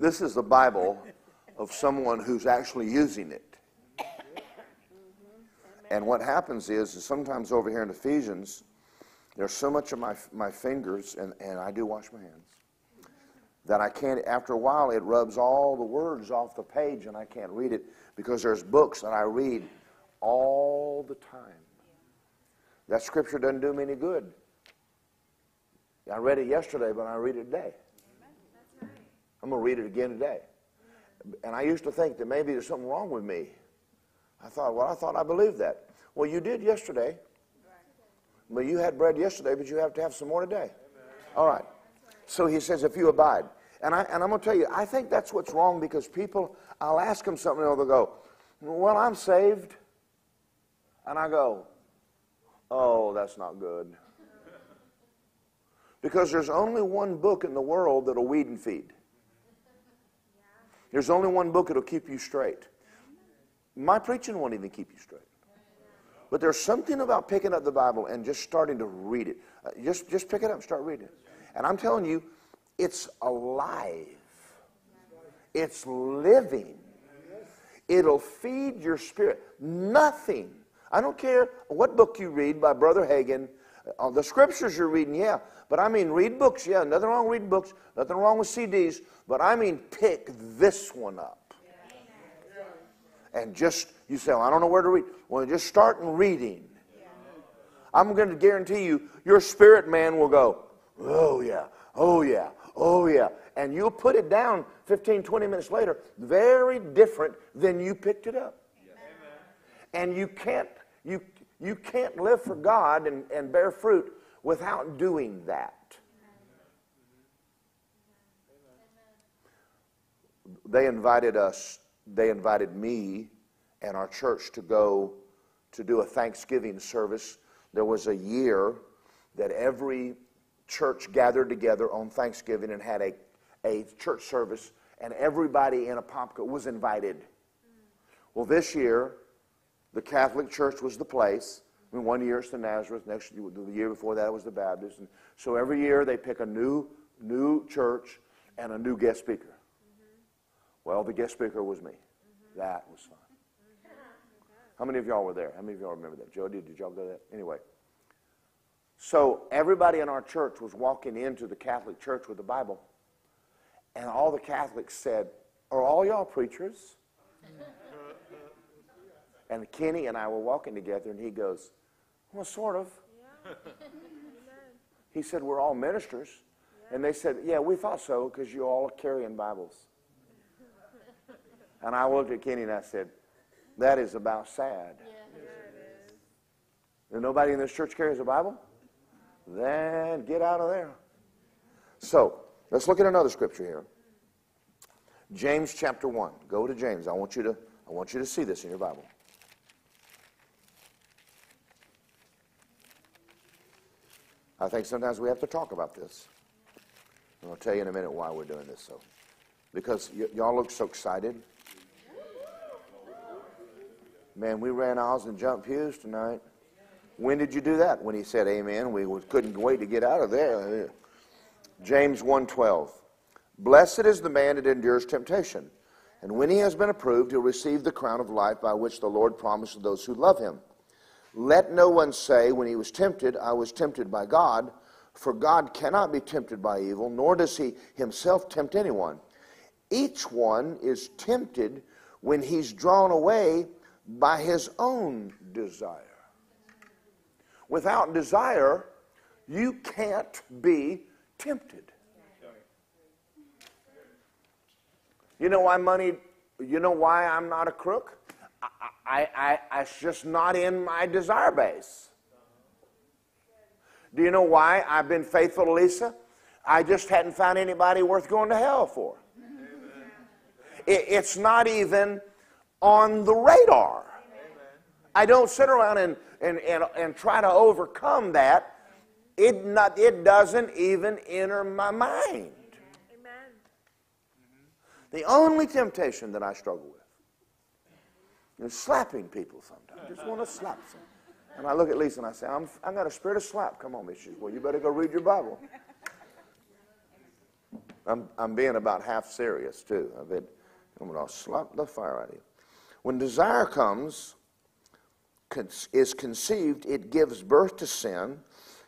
This is the Bible of someone who's actually using it. And what happens is, is sometimes over here in Ephesians, there's so much of my, my fingers, and, and I do wash my hands that I can't, after a while, it rubs all the words off the page and I can't read it because there's books that I read all the time. That scripture doesn't do me any good. I read it yesterday, but I read it today. I'm going to read it again today. And I used to think that maybe there's something wrong with me. I thought, well, I thought I believed that. Well, you did yesterday. Well, you had bread yesterday, but you have to have some more today. All right. So he says, if you abide. And, I, and I'm going to tell you, I think that's what's wrong because people, I'll ask them something and they'll go, Well, I'm saved. And I go, Oh, that's not good. Because there's only one book in the world that'll weed and feed. There's only one book that'll keep you straight. My preaching won't even keep you straight. But there's something about picking up the Bible and just starting to read it. Uh, just, just pick it up and start reading it. And I'm telling you, it's alive, it's living. It'll feed your spirit. Nothing. I don't care what book you read by Brother Hagin. Uh, the scriptures you're reading, yeah. But I mean, read books, yeah. Nothing wrong with reading books. Nothing wrong with CDs. But I mean, pick this one up. And just, you say, well, I don't know where to read. Well, just start reading. I'm going to guarantee you, your spirit man will go, oh, yeah, oh, yeah, oh, yeah. And you'll put it down 15, 20 minutes later, very different than you picked it up. And you can't, you, you can't live for God and, and bear fruit without doing that. They invited us, they invited me and our church to go to do a Thanksgiving service. There was a year that every church gathered together on Thanksgiving and had a, a church service, and everybody in Apopka was invited. Well, this year, the Catholic Church was the place. I mean, one year it's the Nazareth, next year, the year before that was the Baptist. And so every year they pick a new, new church and a new guest speaker. Mm-hmm. Well, the guest speaker was me. Mm-hmm. That was fun. How many of y'all were there? How many of y'all remember that? Jody, did y'all go that? Anyway. So everybody in our church was walking into the Catholic Church with the Bible. And all the Catholics said, Are all y'all preachers? and Kenny and I were walking together, and he goes, Well, sort of. Yeah. he said, We're all ministers. Yeah. And they said, Yeah, we thought so because you all are carrying Bibles. and I looked at Kenny and I said, That is about sad. Yeah. And nobody in this church carries a Bible? Then get out of there. So, let's look at another scripture here. James chapter 1. Go to James. I want you to, I want you to see this in your Bible. I think sometimes we have to talk about this. And I'll tell you in a minute why we're doing this. So, because y- y'all look so excited. Man, we ran aisles and jumped pews tonight. When did you do that? When he said amen. We couldn't wait to get out of there. James 1:12. Blessed is the man that endures temptation, and when he has been approved, he'll receive the crown of life by which the Lord promised to those who love him. Let no one say, when he was tempted, I was tempted by God, for God cannot be tempted by evil, nor does he himself tempt anyone. Each one is tempted when he's drawn away by his own desire. Without desire, you can't be tempted. You know why money, you know why I'm not a crook? I, I, I, it's just not in my desire base. Do you know why I've been faithful to Lisa? I just hadn't found anybody worth going to hell for. It, it's not even on the radar. I don't sit around and, and, and, and try to overcome that. It, not, it doesn't even enter my mind. Amen. The only temptation that I struggle with is slapping people sometimes. I Just want to slap some. And I look at Lisa and I say, I'm, I got a spirit of slap. Come on, Miss. She well, you better go read your Bible. I'm, I'm being about half serious, too. I bet I'm going to slap the fire out of you. When desire comes, is conceived, it gives birth to sin,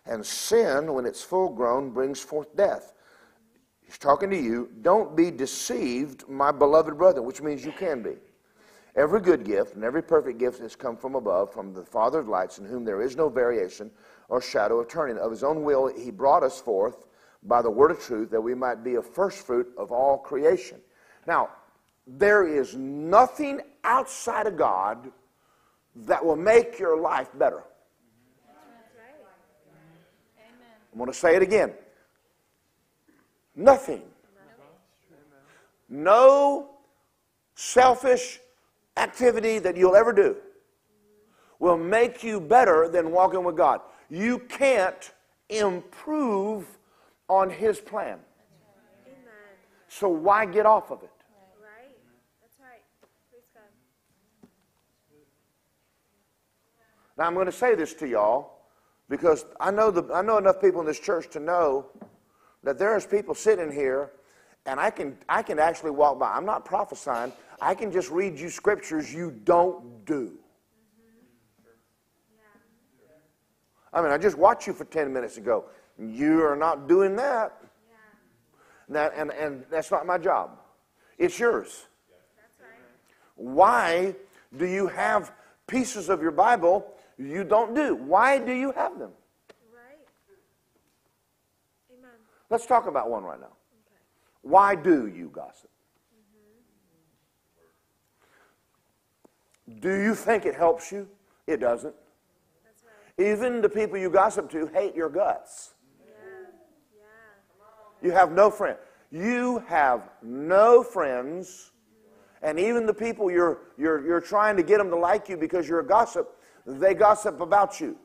and sin, when it's full grown, brings forth death. He's talking to you. Don't be deceived, my beloved brother, which means you can be. Every good gift and every perfect gift has come from above, from the Father of lights, in whom there is no variation or shadow of turning. Of his own will, he brought us forth by the word of truth that we might be a first fruit of all creation. Now, there is nothing outside of God that will make your life better. I'm going to say it again. Nothing. No selfish activity that you'll ever do will make you better than walking with God. You can't improve on His plan. So why get off of it? Right. That's right. Praise God. Now I'm going to say this to y'all because I know the, I know enough people in this church to know that there's people sitting here and I can I can actually walk by. I'm not prophesying. I can just read you scriptures you don't do. I mean, I just watched you for 10 minutes ago. You are not doing that. That, and, and that's not my job. It's yours. Why do you have pieces of your Bible you don't do? Why do you have them? Right. Amen. Let's talk about one right now. Okay. Why do you gossip? Mm-hmm. Do you think it helps you? It doesn't. Right. Even the people you gossip to hate your guts. Yeah. Yeah. You have no friend. You have no friends. Mm-hmm. And even the people you're, you're, you're trying to get them to like you because you're a gossip, they gossip about you.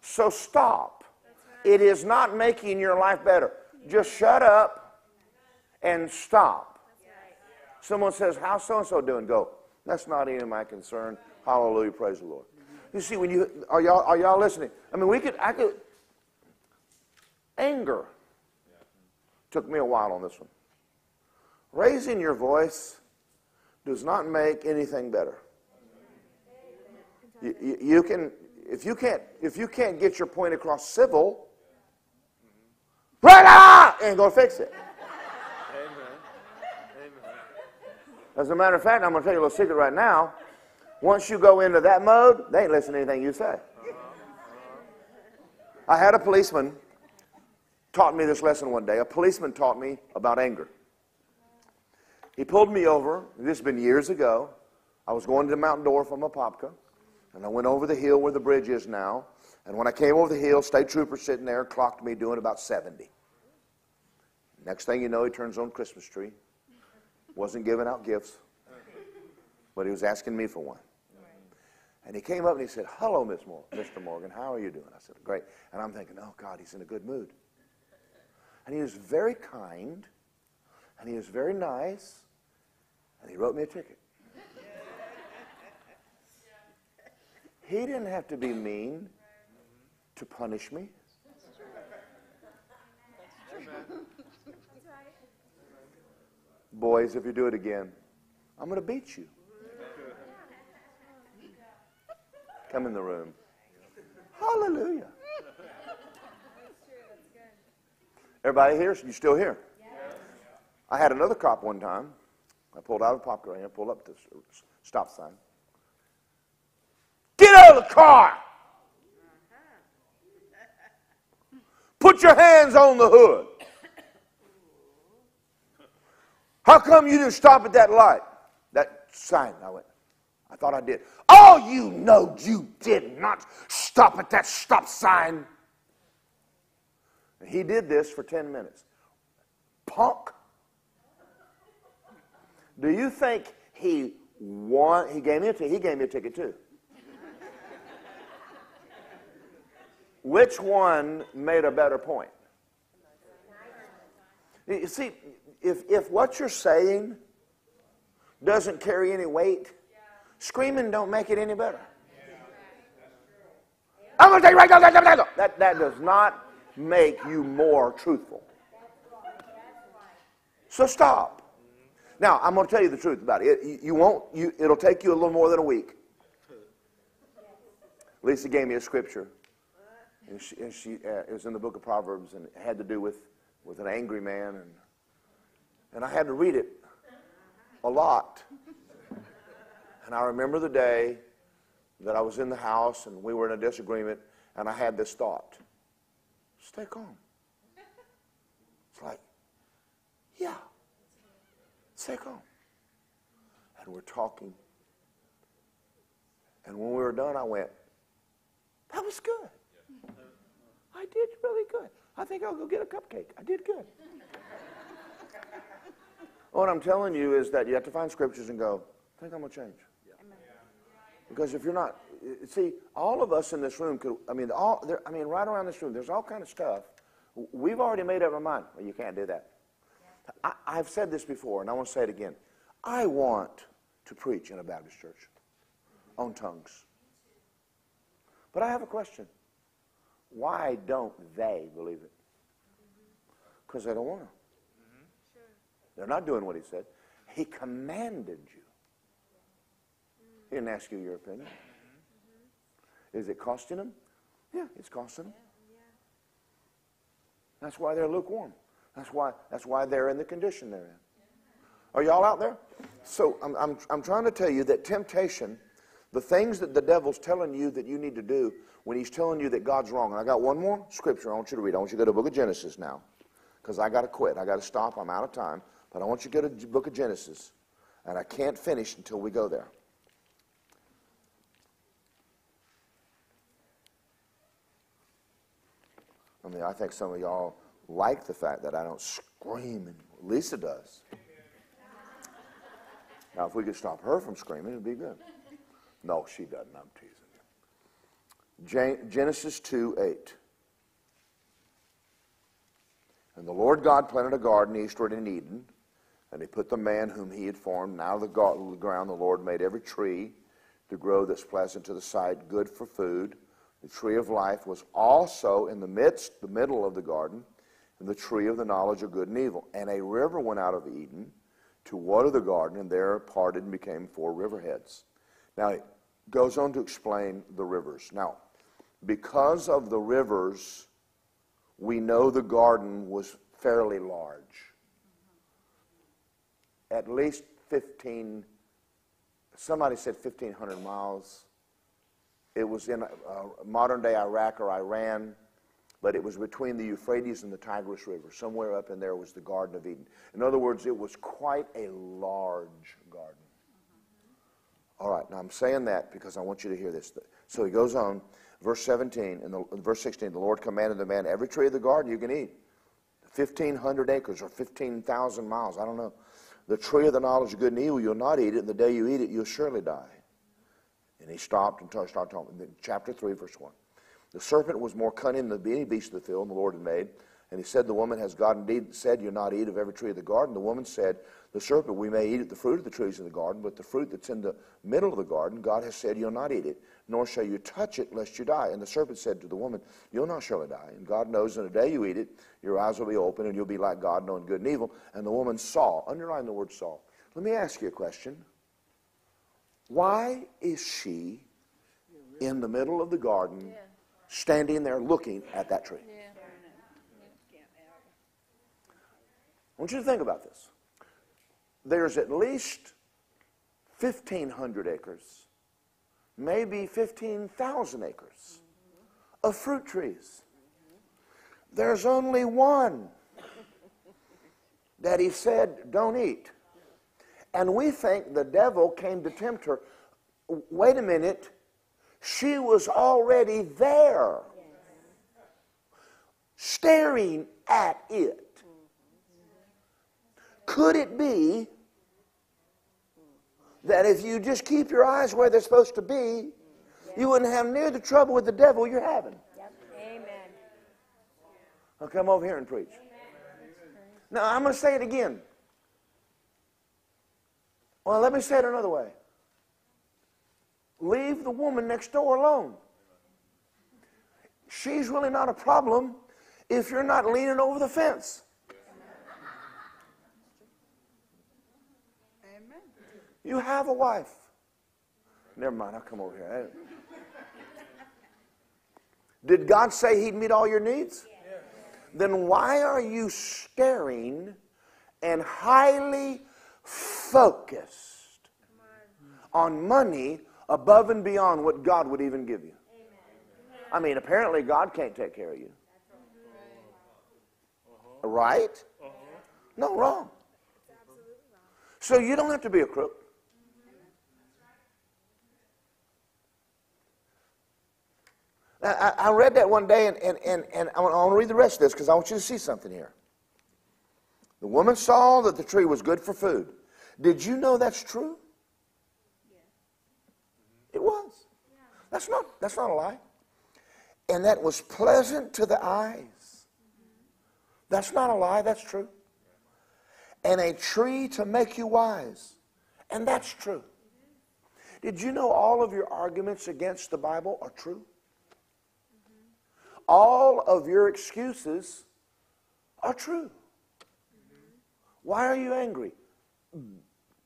So stop. It is not making your life better. Just shut up and stop. Someone says, How's so and so doing? Go. That's not any of my concern. Hallelujah. Praise the Lord. You see, when you are y'all are y'all listening? I mean, we could I could anger took me a while on this one. Raising your voice does not make anything better. You, you, can if you can't if you can't get your point across civil, right and go fix it. As a matter of fact, I'm going to tell you a little secret right now. Once you go into that mode, they ain't listening to anything you say. I had a policeman taught me this lesson one day. A policeman taught me about anger. He pulled me over. This has been years ago. I was going to the Mount Dora from Apopka, and I went over the hill where the bridge is now. And when I came over the hill, state trooper sitting there clocked me doing about 70. Next thing you know, he turns on Christmas tree. Wasn't giving out gifts, but he was asking me for one. And he came up and he said, Hello, Miss Mor- Mr. Morgan. How are you doing? I said, Great. And I'm thinking, Oh, God, he's in a good mood. And he was very kind, and he was very nice, and he wrote me a ticket. He didn't have to be mean to punish me. Boys, if you do it again, I'm going to beat you. Come in the room. Hallelujah. Everybody here? You still here? I had another cop one time. I pulled out of the popcorn and pulled up to stop sign. The car! Put your hands on the hood. How come you didn't stop at that light? That sign. I went, I thought I did. Oh, you know you did not stop at that stop sign. And he did this for 10 minutes. Punk. Do you think he won? He gave me a ticket. He gave me a ticket too. Which one made a better point? You see, if, if what you're saying doesn't carry any weight, screaming don't make it any better. I'm going to take right now. That, that does not make you more truthful. So stop. Now, I'm going to tell you the truth about it. it you won't, you, it'll take you a little more than a week. Lisa gave me a scripture. And she, and she uh, it was in the book of Proverbs, and it had to do with, with an angry man. And and I had to read it a lot. And I remember the day that I was in the house and we were in a disagreement, and I had this thought stay calm. It's like, yeah, stay calm. And we're talking. And when we were done, I went, that was good. I did really good. I think I'll go get a cupcake. I did good. What I'm telling you is that you have to find scriptures and go, I think I'm going to change. Because if you're not, see, all of us in this room could, I mean, all, there, I mean, right around this room, there's all kind of stuff. We've already made up our mind. Well, you can't do that. I, I've said this before, and I want to say it again. I want to preach in a Baptist church on tongues. But I have a question. Why don't they believe it? Because they don't want to. Mm-hmm. They're not doing what he said. He commanded you. Mm-hmm. He didn't ask you your opinion. Mm-hmm. Is it costing them? Yeah, it's costing them. That's why they're lukewarm. That's why, that's why they're in the condition they're in. Are y'all out there? So I'm, I'm, I'm trying to tell you that temptation, the things that the devil's telling you that you need to do when he's telling you that God's wrong. And I got one more scripture I want you to read. I want you to go to the book of Genesis now because I got to quit. I got to stop. I'm out of time. But I want you to go to the book of Genesis, and I can't finish until we go there. I mean, I think some of y'all like the fact that I don't scream, and Lisa does. Now, if we could stop her from screaming, it'd be good. No, she doesn't. I'm teasing you. Genesis 2 8. And the Lord God planted a garden eastward in Eden, and he put the man whom he had formed. Now the ground the Lord made every tree to grow that's pleasant to the sight, good for food. The tree of life was also in the midst, the middle of the garden, and the tree of the knowledge of good and evil. And a river went out of Eden to water the garden, and there parted and became four riverheads. Now, it goes on to explain the rivers. Now, because of the rivers, we know the garden was fairly large. At least 15, somebody said 1,500 miles. It was in uh, modern day Iraq or Iran but it was between the Euphrates and the Tigris River. Somewhere up in there was the Garden of Eden. In other words, it was quite a large garden. All right, now I'm saying that because I want you to hear this. So he goes on, verse 17, and verse 16, the Lord commanded the man, every tree of the garden you can eat. 1,500 acres or 15,000 miles, I don't know. The tree of the knowledge of good and evil, you'll not eat it, and the day you eat it, you'll surely die. And he stopped and started talking. Chapter 3, verse 1. The serpent was more cunning than any beast of the field the Lord had made. And he said, The woman has God indeed said, You'll not eat of every tree of the garden. The woman said, The serpent, we may eat of the fruit of the trees of the garden, but the fruit that's in the middle of the garden, God has said, You'll not eat it, nor shall you touch it, lest you die. And the serpent said to the woman, You'll not surely die. And God knows in the day you eat it, your eyes will be open, and you'll be like God, knowing good and evil. And the woman saw. Underline the word saw. Let me ask you a question. Why is she in the middle of the garden? Standing there looking at that tree. I want you to think about this. There's at least 1,500 acres, maybe 15,000 acres of fruit trees. There's only one that he said, don't eat. And we think the devil came to tempt her. Wait a minute. She was already there, staring at it. Could it be that if you just keep your eyes where they're supposed to be, you wouldn't have near the trouble with the devil you're having? Amen. I'll come over here and preach. Now, I'm going to say it again. Well, let me say it another way. Leave the woman next door alone. She's really not a problem if you're not leaning over the fence. You have a wife. Never mind, I'll come over here. Did God say He'd meet all your needs? Yes. Then why are you staring and highly focused on money above and beyond what God would even give you. I mean, apparently God can't take care of you. Right? No, wrong. So you don't have to be a crook. I, I read that one day, and, and, and, and I want to read the rest of this because I want you to see something here. The woman saw that the tree was good for food. Did you know that's true? It was. That's not, that's not a lie. And that was pleasant to the eyes. That's not a lie, that's true. And a tree to make you wise. And that's true. Did you know all of your arguments against the Bible are true? All of your excuses are true. Why are you angry?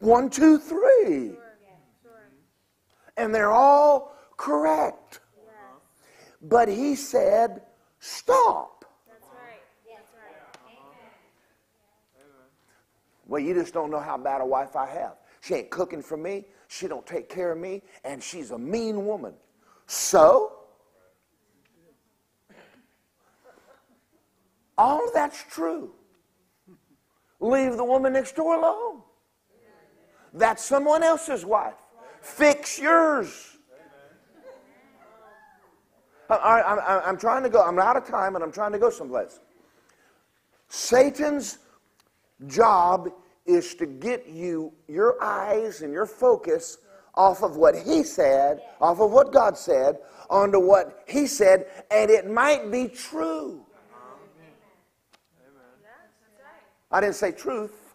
One, two, three and they're all correct. But he said, stop. Well, you just don't know how bad a wife I have. She ain't cooking for me. She don't take care of me, and she's a mean woman. So, all that's true. Leave the woman next door alone. That's someone else's wife. Fix yours. I, am trying to go. I'm out of time and I'm trying to go someplace. Satan's job is to get you, your eyes and your focus off of what he said, off of what God said, onto what he said, and it might be true. I didn't say truth.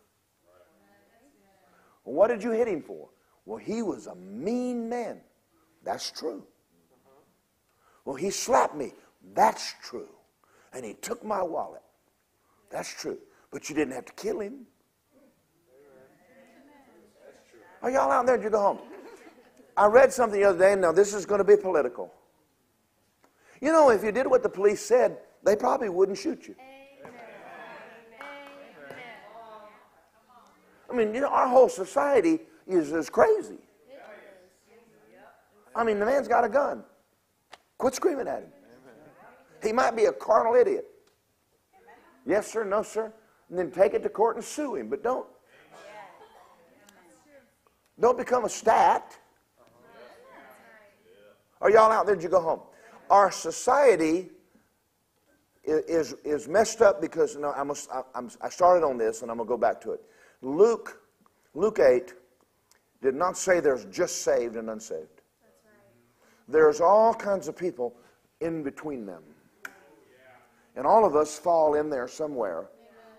What did you hit him for? Well, he was a mean man. That's true. Well, he slapped me. That's true. And he took my wallet. That's true. But you didn't have to kill him. Are y'all out there? Did you go home? I read something the other day. And now, this is going to be political. You know, if you did what the police said, they probably wouldn't shoot you. I mean, you know, our whole society is, is crazy. I mean, the man's got a gun. Quit screaming at him. He might be a carnal idiot. Yes, sir, no, sir. And then take it to court and sue him. But don't. Don't become a stat. Are y'all out there? Did you go home? Our society is, is messed up because no, I'm, I started on this and I'm going to go back to it. Luke, Luke 8 did not say there's just saved and unsaved. There's all kinds of people in between them. And all of us fall in there somewhere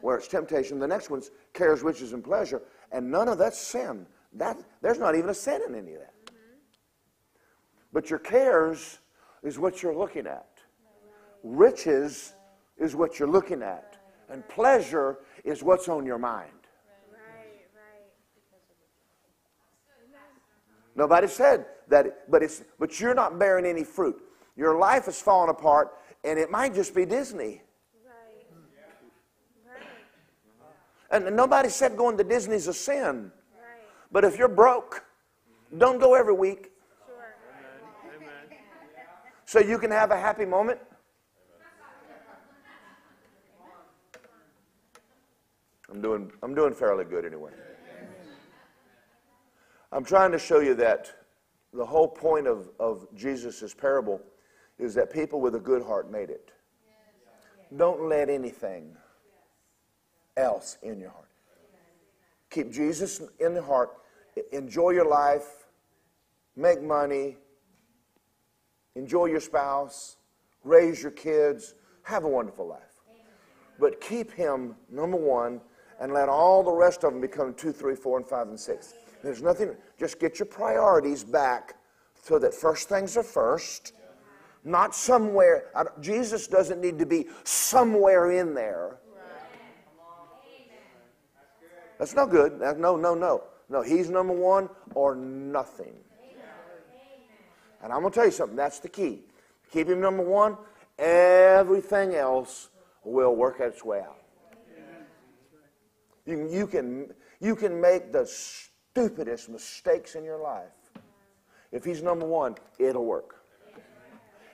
where it's temptation. The next one's cares, riches, and pleasure. And none of that's sin. That, there's not even a sin in any of that. But your cares is what you're looking at. Riches is what you're looking at. And pleasure is what's on your mind. Nobody said that, but it's but you're not bearing any fruit. Your life is falling apart, and it might just be Disney. Right. Right. And nobody said going to Disney's a sin. Right. But if you're broke, don't go every week. Sure. Amen. So you can have a happy moment. I'm doing, I'm doing fairly good anyway. I'm trying to show you that the whole point of, of Jesus' parable is that people with a good heart made it. Don't let anything else in your heart. Keep Jesus in the heart. Enjoy your life. Make money. Enjoy your spouse. Raise your kids. Have a wonderful life. But keep Him, number one, and let all the rest of them become two, three, four, and five, and six. There's nothing, just get your priorities back so that first things are first, not somewhere. Jesus doesn't need to be somewhere in there. That's not good. No, no, no. No, he's number one or nothing. And I'm going to tell you something. That's the key. Keep him number one, everything else will work its way out. You, you, can, you can make the stupidest mistakes in your life, if he's number one, it'll work.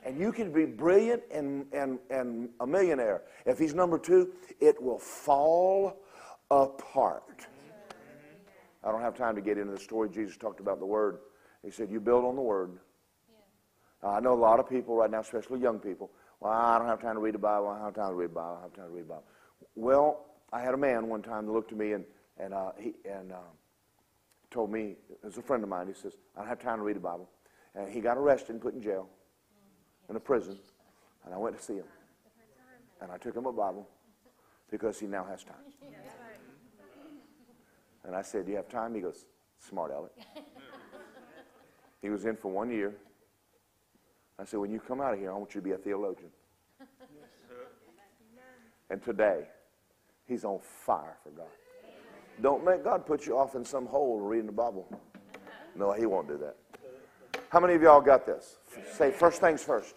And you can be brilliant and, and, and a millionaire. If he's number two, it will fall apart. I don't have time to get into the story. Jesus talked about the Word. He said, You build on the Word. Now, I know a lot of people right now, especially young people, well, I don't have time to read the Bible. I don't have time to read the Bible. I don't have time to read the Bible. Well, I had a man one time that looked at me and, and, uh, he, and um, told me, as a friend of mine, he says, I don't have time to read the Bible. And he got arrested and put in jail, in a prison. And I went to see him. And I took him a Bible because he now has time. And I said, Do you have time? He goes, Smart Alec. He was in for one year. I said, When you come out of here, I want you to be a theologian. And today, he's on fire for God. Don't make God put you off in some hole reading the Bible. No, He won't do that. How many of y'all got this? Say first things first.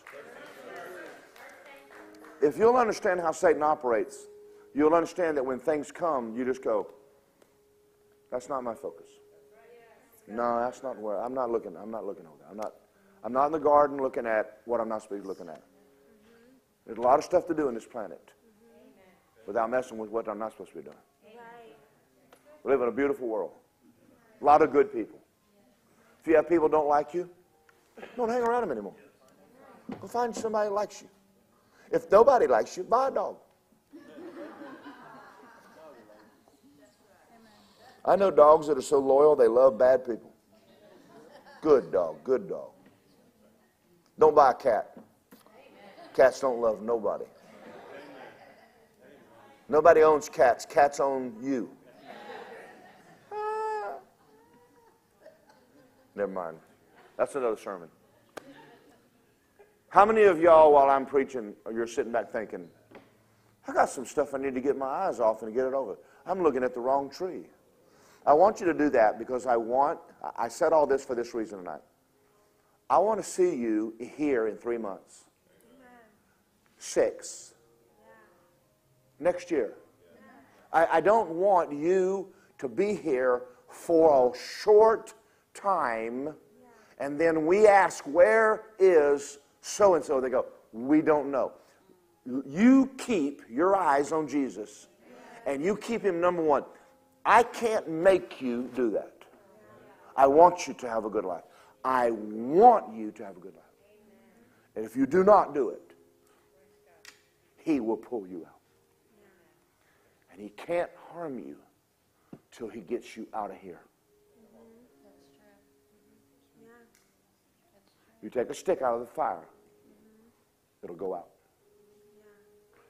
If you'll understand how Satan operates, you'll understand that when things come, you just go, that's not my focus. No, that's not where I'm not looking. I'm not looking over there. I'm not I'm not in the garden looking at what I'm not supposed to be looking at. There's a lot of stuff to do in this planet without messing with what I'm not supposed to be doing. We live in a beautiful world. A lot of good people. If you have people don't like you, don't hang around them anymore. Go find somebody likes you. If nobody likes you, buy a dog. I know dogs that are so loyal they love bad people. Good dog, good dog. Don't buy a cat. Cats don't love nobody. Nobody owns cats. Cats own you. Never mind. That's another sermon. How many of y'all, while I'm preaching, you're sitting back thinking, I got some stuff I need to get my eyes off and get it over. I'm looking at the wrong tree. I want you to do that because I want, I said all this for this reason tonight. I want to see you here in three months. Six. Next year. I, I don't want you to be here for a short time and then we ask, Where is so and so? They go, We don't know. You keep your eyes on Jesus and you keep him number one. I can't make you do that. I want you to have a good life. I want you to have a good life. And if you do not do it, he will pull you out. And he can't harm you till he gets you out of here. You take a stick out of the fire, it'll go out.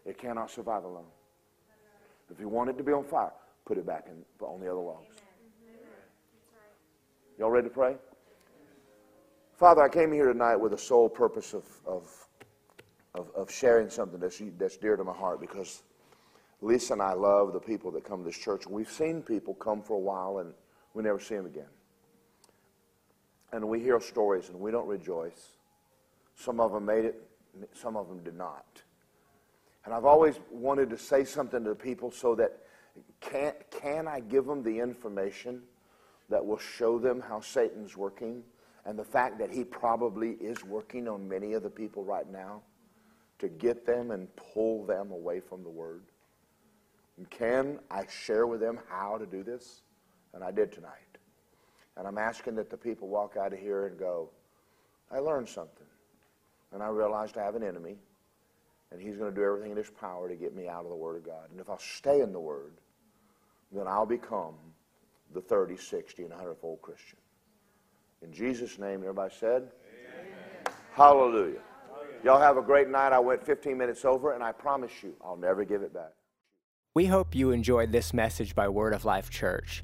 It cannot survive alone. If you want it to be on fire, put it back in, on the other logs. Y'all ready to pray? Father, I came here tonight with a sole purpose of, of, of, of sharing something that's, that's dear to my heart because Lisa and I love the people that come to this church. We've seen people come for a while and we never see them again and we hear stories and we don't rejoice. Some of them made it, some of them did not. And I've always wanted to say something to the people so that can, can I give them the information that will show them how Satan's working and the fact that he probably is working on many of the people right now to get them and pull them away from the Word? And can I share with them how to do this? And I did tonight. And I'm asking that the people walk out of here and go, I learned something. And I realized I have an enemy, and he's going to do everything in his power to get me out of the Word of God. And if I'll stay in the Word, then I'll become the 30, 60, and 100 fold Christian. In Jesus' name, everybody said, Amen. Hallelujah. Y'all have a great night. I went 15 minutes over, and I promise you, I'll never give it back. We hope you enjoyed this message by Word of Life Church.